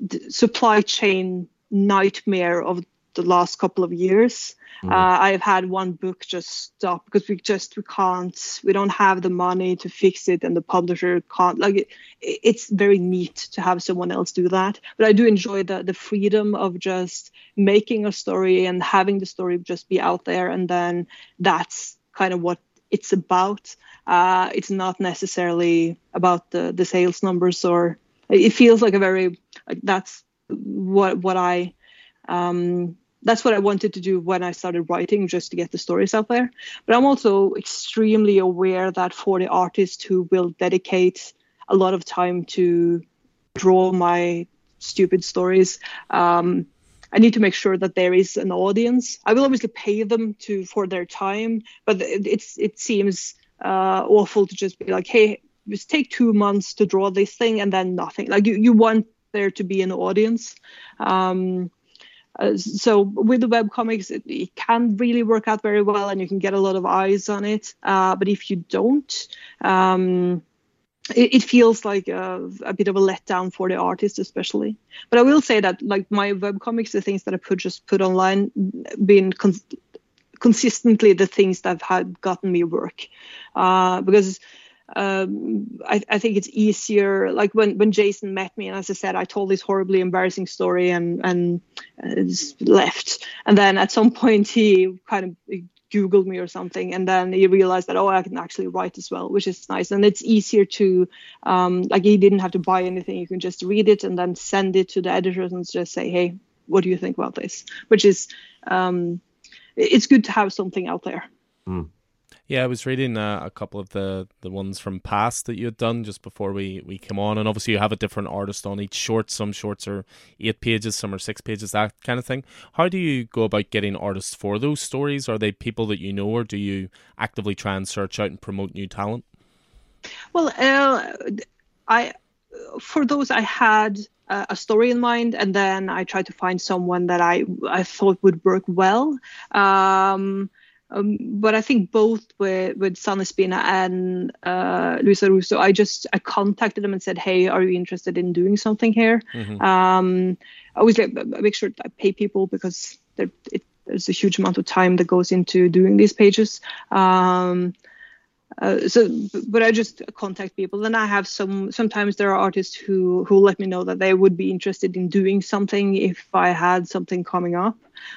the, supply chain nightmare of the last couple of years mm. uh, i've had one book just stop because we just we can't we don't have the money to fix it and the publisher can't like it, it's very neat to have someone else do that but i do enjoy the the freedom of just making a story and having the story just be out there and then that's kind of what it's about. Uh, it's not necessarily about the, the sales numbers or it feels like a very like that's what what I um, that's what I wanted to do when I started writing, just to get the stories out there. But I'm also extremely aware that for the artist who will dedicate a lot of time to draw my stupid stories, um, I need to make sure that there is an audience. I will obviously pay them to for their time, but it's it seems uh, awful to just be like, hey, just take two months to draw this thing and then nothing. Like you, you want there to be an audience. Um, uh, so with the web comics, it, it, can really work out very well, and you can get a lot of eyes on it. Uh, but if you don't, um, it, it feels like a, a, bit of a letdown for the artist especially but i will say that like my web comics the things that i put just put online been con- consistently the things that have gotten me work uh, because um, I, I, think it's easier like when, when jason met me and as i said i told this horribly embarrassing story and and uh, left. And then at some point he kind of googled me or something and then he realized that oh i can actually write as well which is nice. And it's easier to um, like he didn't have to buy anything. You can just read it and then send it to the editors and just say hey what do you think about this? Which is um, it's good to have something out there. Mm. Yeah, I was reading uh, a couple of the, the ones from past that you had done just before we, we came on, and obviously you have a different artist on each short. Some shorts are eight pages, some are six pages, that kind of thing. How do you go about getting artists for those stories? Are they people that you know, or do you actively try and search out and promote new talent? Well, uh, I for those I had a story in mind, and then I tried to find someone that I I thought would work well. Um, um, but I think both with with Sanne Spina and uh, Luisa Russo, I just I contacted them and said, "Hey, are you interested in doing something here?" Mm-hmm. Um, I always like, make sure I pay people because it, there's a huge amount of time that goes into doing these pages. Um, uh, so but i just contact people. Then i have some sometimes there are artists who who let me know that they would be interested in doing something if i had something coming up.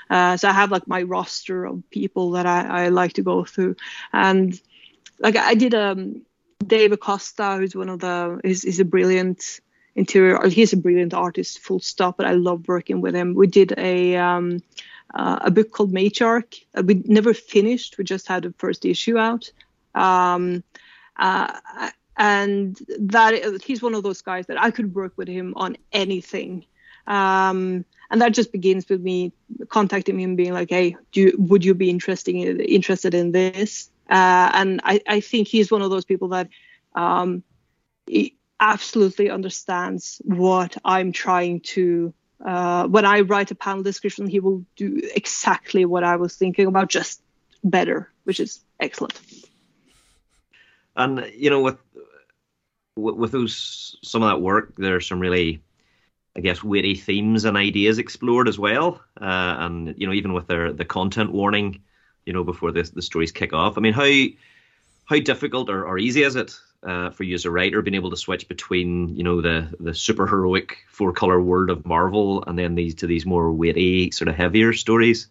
Uh, so i have like my roster of people that i, I like to go through. And like i did um dave acosta who's one of the is, is a brilliant interior he's a brilliant artist full stop but i love working with him. We did a um uh, a book called matriarch uh, we never finished we just had the first issue out um, uh, and that he's one of those guys that I could work with him on anything. Um, and that just begins with me contacting him, being like, "Hey, you, would you be interested in, interested in this?" Uh, and I, I think he's one of those people that um, absolutely understands what I'm trying to. Uh, when I write a panel description, he will do exactly what I was thinking about, just better, which is excellent. And you know, with with those some of that work, there's some really, I guess, witty themes and ideas explored as well. Uh, and you know, even with their the content warning, you know, before the the stories kick off. I mean, how how difficult or, or easy is it uh, for you as a writer being able to switch between you know the the super heroic four color world of Marvel and then these to these more witty sort of heavier stories?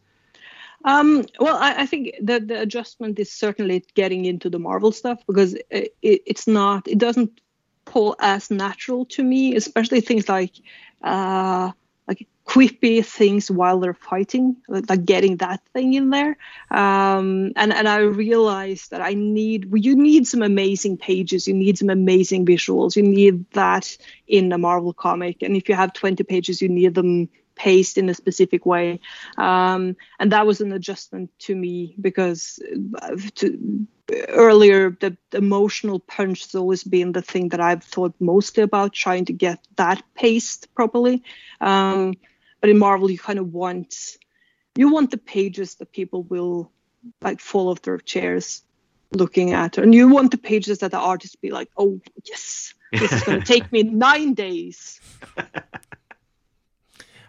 Um, well, I, I, think that the adjustment is certainly getting into the Marvel stuff because it, it, it's not, it doesn't pull as natural to me, especially things like uh, like quippy things while they're fighting, like, getting that thing in there. Um, and and I realized that I need you need some amazing pages, you need some amazing visuals, you need that in a Marvel comic, and if you have 20 pages, you need them paced in a specific way um, and that was an adjustment to me because uh, to, earlier the, the, emotional punch has always been the thing that i've thought mostly about trying to get that paced properly um, but in Marvel, you kind of want you want the pages that people will like fall off their chairs looking at, and you want the pages that the artist be like, "Oh yes, this is going to take me nine days."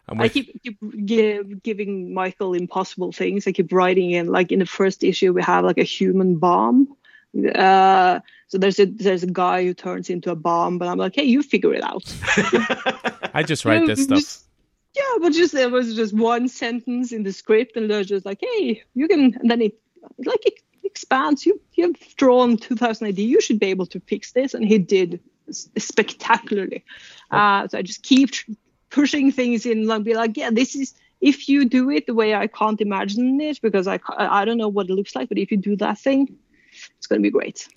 I keep, keep give, giving Michael impossible things. I keep writing in like in the first issue we have like a human bomb. Uh, so there's a there's a guy who turns into a bomb, but I'm like, hey, you figure it out. I just write this stuff. Just, yeah, but just there was just one sentence in the script, and they're just like, hey, you can, and then it like it expands. You you've drawn 2000 AD. You should be able to fix this, and he did spectacularly. Uh, so I just keep pushing things in and be like, yeah, this is if you do it the way I can't imagine it because I I don't know what it looks like, but if you do that thing, it's going to be great.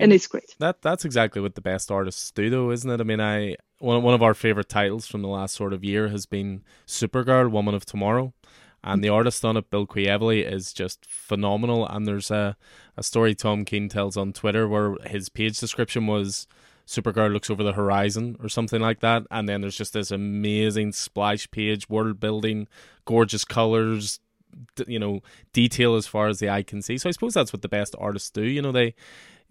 And it's great. That that's exactly what the best artists do, though, isn't it? I mean, I one one of our favorite titles from the last sort of year has been Supergirl, Woman of Tomorrow, and the artist on it, Bilquis Evely, is just phenomenal. And there's a a story Tom King tells on Twitter where his page description was Supergirl looks over the horizon or something like that. And then there's just this amazing splash page, world building, gorgeous colors, you know, detail as far as the eye can see. So I suppose that's what the best artists do. You know, they,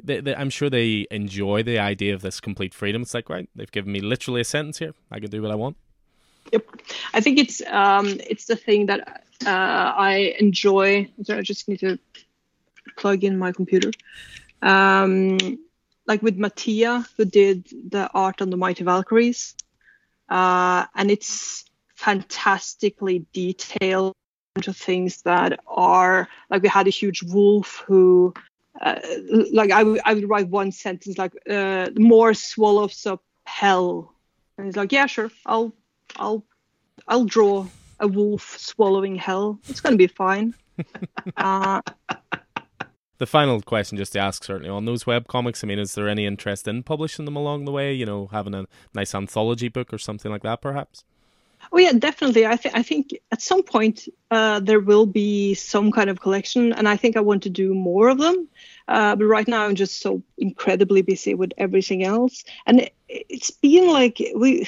they, they, I'm sure they enjoy the idea of this complete freedom. It's like, right, they've given me literally a sentence here. I can do what I want. Yep, I think it's um, it's the thing that uh, I enjoy. So I just need to plug in my computer. Um, like with Mattia, who did the art on the Mighty Valkyries, uh, and it's fantastically detailed of things that are like we had a huge wolf who uh, like I, w- I would write one sentence like uh, more swallows up hell. And he's like yeah sure i'll i'll i'll draw a wolf swallowing hell. It's gonna be fine. Uh, the final question just to ask certainly on those web comics i mean is there any interest in publishing them along the way you know having a nice anthology book or something like that perhaps? Oh yeah definitely. I think i think at some point uh, there will be some kind of collection and i think i want to do more of them. Uh, but right now i'm just so incredibly busy with everything else. And it, it's been like we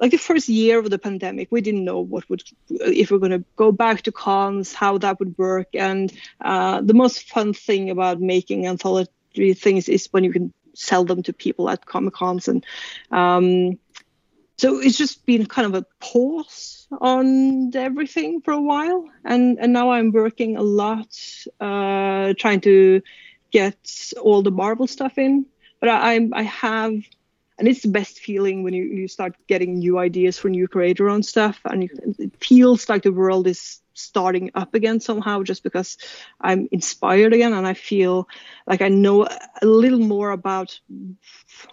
like the first year of the pandemic, we didn't know what would if we're going to go back to cons, how that would work. And uh, the most fun thing about making anthology things is when you can sell them to people at comic cons, and um, so it's just been kind of a pause on everything for a while. And and now I'm working a lot, uh, trying to get all the Marvel stuff in. But I I, I have and it's the best feeling when you, you start getting new ideas for new creator on stuff. And it feels like the world is starting up again somehow just because i'm inspired again. And i feel like i know a little more about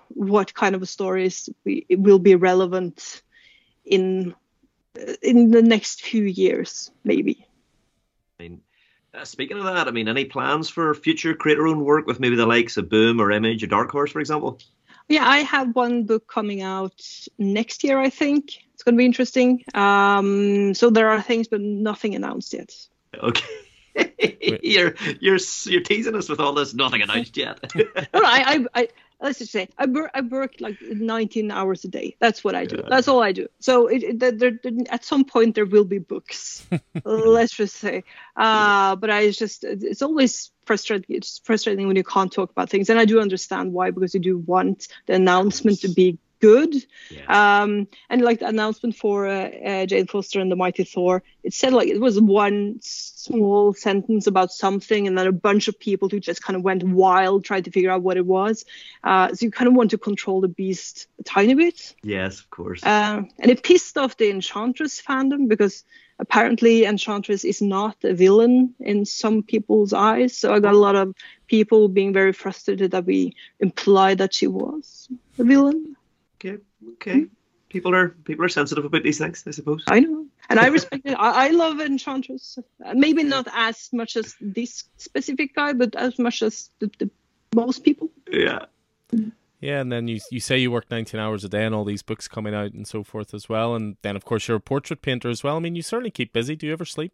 what kind of stories will be relevant in in the next few years maybe. I mean uh, speaking of that i mean any plans for future creator owned work with maybe the likes of boom or image or dark horse for example yeah, I have one book coming out next year. I think it's going to be interesting. Um, so there are things, but nothing announced yet. Okay. you're you're you're teasing us with all this nothing announced yet. no, I, I, I let's just say I work I work like 19 hours a day. That's what I do. Yeah. That's all I do. So it, it there, there, at some point there will be books. let's just say. Uh, but I just it's always frustrating. It's frustrating when you can't talk about things, and I do understand why because you do want the announcement to be good. Yeah. Um, and like the announcement for uh, uh, Jane Foster and the Mighty Thor, it said like it was one small sentence about something, and then a bunch of people who just kind of went wild trying to figure out what it was. Uh, so you kind of want to control the beast a tiny bit. Yes, of course. Uh, and it pissed off the Enchantress fandom because apparently Enchantress is not a villain in some people's eyes. So I got a lot of people being very frustrated that we implied that she was a villain. Okay, okay. People are people are sensitive about these things, I suppose. I know, and I respect it. I, I love Enchantress. Maybe not as much as this specific guy, but as much as the, the most people. Yeah. Yeah, and then you you say you work 19 hours a day and all these books coming out and so forth as well. And then, of course, you're a portrait painter as well. I mean, you certainly keep busy. Do you ever sleep?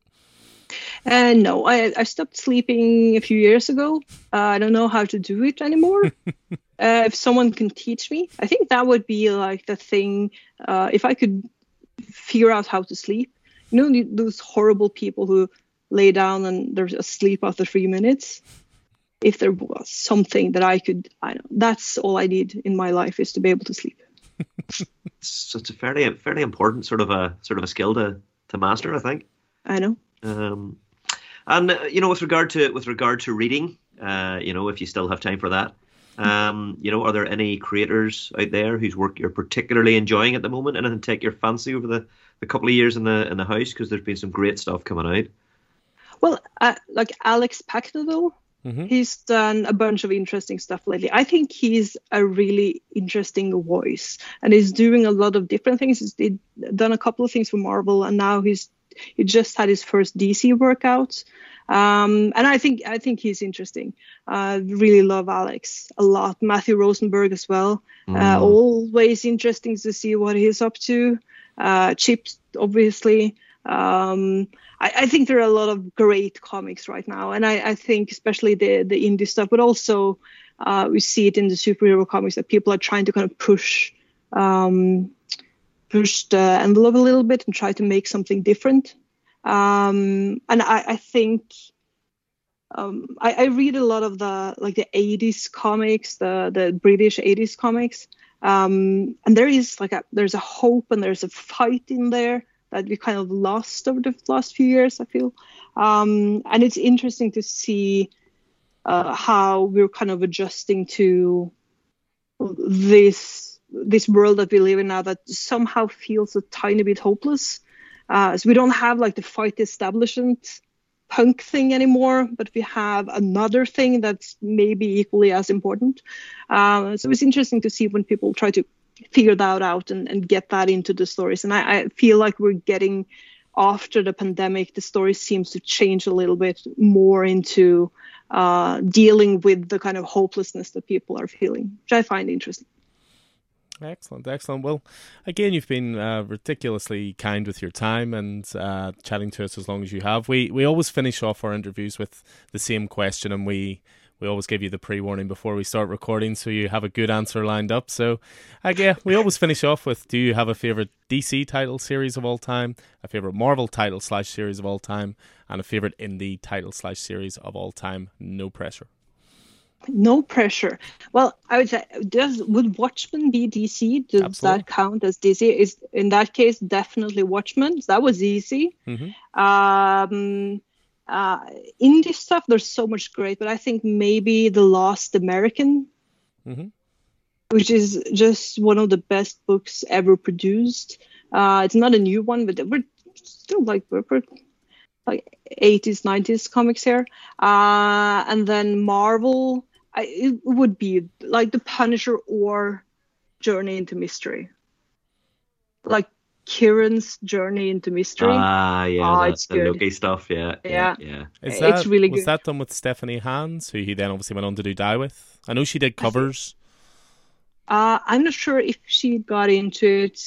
Uh, no, I, I stopped sleeping a few years ago. Uh, I don't know how to do it anymore. uh, if someone can teach me, I think that would be like the thing. Uh, if I could figure out how to sleep. You know, those horrible people who lay down and they're asleep after three minutes. If there was something that I could, I know that's all I need in my life is to be able to sleep. so it's a fairly fairly important sort of a sort of a skill to to master, I think. I know. Um, and uh, you know, with regard to with regard to reading, uh, you know, if you still have time for that, um, you know, are there any creators out there whose work you're particularly enjoying at the moment? Anything take your fancy over the, the couple of years in the in the house? Because there's been some great stuff coming out. Well, uh, like Alex Paknadel, mm-hmm. he's done a bunch of interesting stuff lately. I think he's a really interesting voice, and he's doing a lot of different things. He's done a couple of things for Marvel, and now he's he just had his first DC workout. Um, and I think I think he's interesting. I uh, really love Alex a lot. Matthew Rosenberg as well. Uh, mm. Uh, always interesting to see what he's up to. Uh, Chips, obviously. Um, I, I, think there are a lot of great comics right now, and I, I think especially the the indie stuff, but also uh, we see it in the superhero comics that people are trying to kind of push um, push the envelope a little bit and try to make something different. Um, and I, I think um, I, I, read a lot of the like the 80s comics, the the British 80s comics, um, and there is like a there's a hope and there's a fight in there that we kind of lost over the last few years. I feel, um, and it's interesting to see uh, how we're kind of adjusting to this this world that we live in now that somehow feels a tiny bit hopeless. Uh, so we don't have like the fight establishment punk thing anymore, but we have another thing that's maybe equally as important. Uh, so it's interesting to see when people try to figure that out and, and get that into the stories. And I, I feel like we're getting after the pandemic, the story seems to change a little bit more into uh, dealing with the kind of hopelessness that people are feeling, which I find interesting. Excellent, excellent. Well, again, you've been uh, ridiculously kind with your time and uh, chatting to us as long as you have. We we always finish off our interviews with the same question, and we we always give you the pre warning before we start recording so you have a good answer lined up. So, again, we always finish off with Do you have a favorite DC title series of all time, a favorite Marvel title slash series of all time, and a favorite indie title slash series of all time? No pressure. No pressure. Well, I would say, does would Watchmen be DC? Does Absolutely. that count as DC? Is in that case definitely Watchmen. That was easy. Mm-hmm. Um, uh, indie stuff, there's so much great, but I think maybe The Last American, mm-hmm. which is just one of the best books ever produced. Uh, it's not a new one, but we're still like we're, we're like 80s, 90s comics here. Uh, and then Marvel, I, it would be like The Punisher or Journey into Mystery. Like Kieron's journey into mystery. Ah, yeah, oh, the, the Loki stuff. Yeah, yeah, yeah. yeah. Is that, it's really was good. that done with Stephanie Hans, who he then obviously went on to do Die with? I know she did covers. Uh, I'm not sure if she got into it.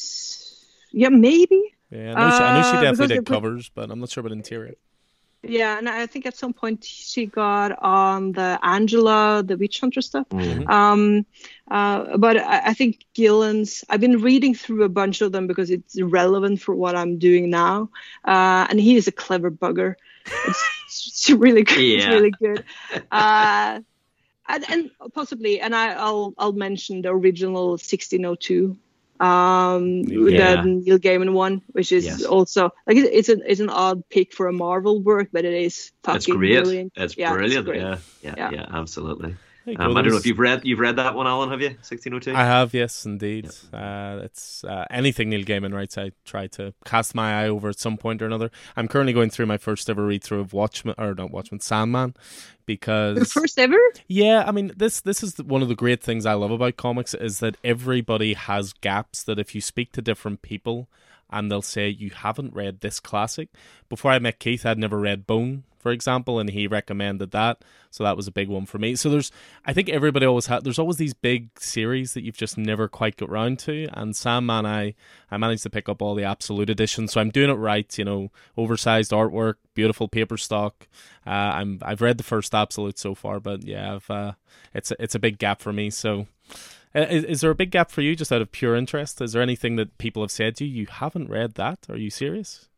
Yeah, maybe. Yeah, I know, she, I know she uh, definitely did covers, but I'm not sure about interior. Yeah, and I think at some point she got on the Angela, the witch hunter stuff. Mm-hmm. Um, uh, but I, I, think Gillen's. I've been reading through a bunch of them because it's relevant for what I'm doing now. Uh, and he is a clever bugger. It's, it's really good. Yeah. It's really good. Uh, and, and, possibly, and I, will I'll mention the original 1602 um yeah. the Neil Gaiman one, which is yes. also like it's an it's an odd pick for a Marvel work, but it is fucking it's great. brilliant. It's yeah, brilliant. It's yeah, yeah, yeah, yeah, absolutely. Um, I don't know if you've read you've read that one, Alan. Have you? Sixteen oh two. I have, yes, indeed. Uh, it's uh, anything Neil Gaiman writes. I try to cast my eye over at some point or another. I'm currently going through my first ever read through of Watchmen, or not Watchmen, Sandman, because the first ever. Yeah, I mean this this is one of the great things I love about comics is that everybody has gaps that if you speak to different people and they'll say you haven't read this classic. Before I met Keith, I'd never read Bone for example, and he recommended that. So that was a big one for me. So there's, I think everybody always had, there's always these big series that you've just never quite got round to. And Sandman I, I managed to pick up all the absolute editions. So I'm doing it right, you know, oversized artwork, beautiful paper stock. Uh, I'm, I've read the first absolute so far, but yeah, uh, it's, a, it's a big gap for me. So, is, is there a big gap for you, just out of pure interest? Is there anything that people have said to you you haven't read that? Are you serious?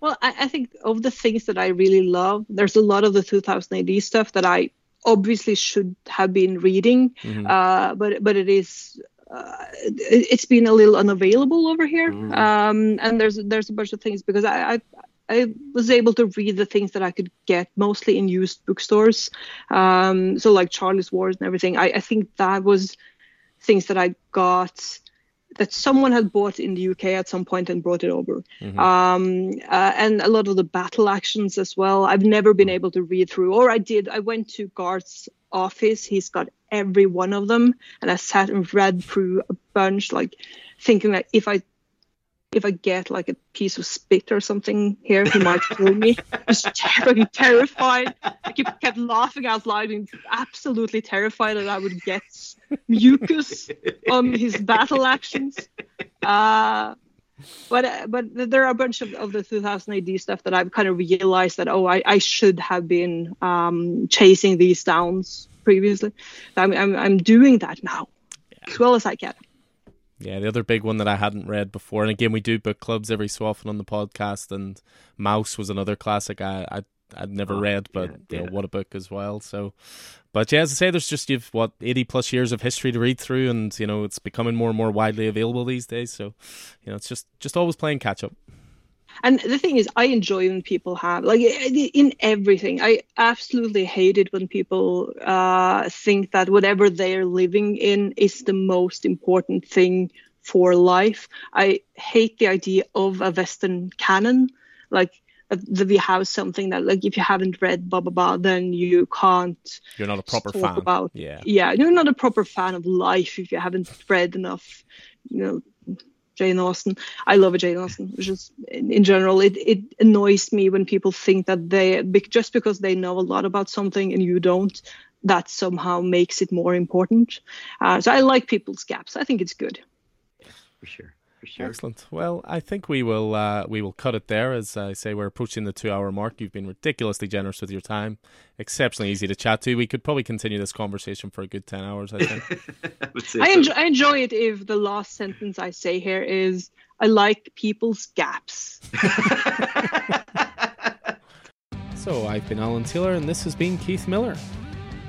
Well, I, I think of the things that I really love, there's a lot of the 2000 AD stuff that I obviously should have been reading, mm-hmm. uh, but but it is uh, it's been a little unavailable over here. Mm. Um, and there's there's a bunch of things because I, I, I was able to read the things that I could get mostly in used bookstores. Um, so like Charley's Wars and everything. I, I think that was things that I got that someone had bought in the UK at some point and brought it over. Mm-hmm. Um, uh, and a lot of the battle actions as well. I've never been able to read through, or I did. I went to Garth's office. He's got every one of them, and I sat and read through a bunch, like thinking that if I if I get like a piece of spit or something here, he might kill me. I was ter- terrified. I kept, kept laughing out loud and absolutely terrified that I would get mucus on his battle actions. Uh, but but there are a bunch of, of the 2000 AD stuff that I've kind of realized that oh I, I should have been um, chasing these downs previously. I'm, I'm I'm doing that now yeah. as well as I can. Yeah, the other big one that I hadn't read before, and again, we do book clubs every so often on the podcast, and Maus was another classic I, I I'd never oh, read, but yeah, you know, what a book as well. So, but yeah, as I say, there's just you've what eighty plus years of history to read through, and you know it's becoming more and more widely available these days. So, you know, it's just just always playing catch up. And the thing is, I enjoy when people have like eh, eh, in everything. I absolutely hate it when people uh, think that whatever they're living in is the most important thing for life. I hate the idea of a Western canon. Like uh, that we have something that like if you haven't read blah blah blah then you can't you're not a proper fan about yeah yeah you're not a proper fan of life if you haven't read enough you know Jane Austen. I love Jane Austen. In, in general it, it annoys me when people think that they just because they know a lot about something and you don't that somehow makes it more important. Uh, so I like people's gaps. I think it's good. Yes, for sure Sure. Excellent. Well, I think we will uh, we will cut it there. As I say, we're approaching the two hour mark. You've been ridiculously generous with your time. Exceptionally easy to chat to. We could probably continue this conversation for a good ten hours. I think. I, enjoy, I enjoy it if the last sentence I say here is I like people's gaps. so I've been Alan Taylor, and this has been Keith Miller.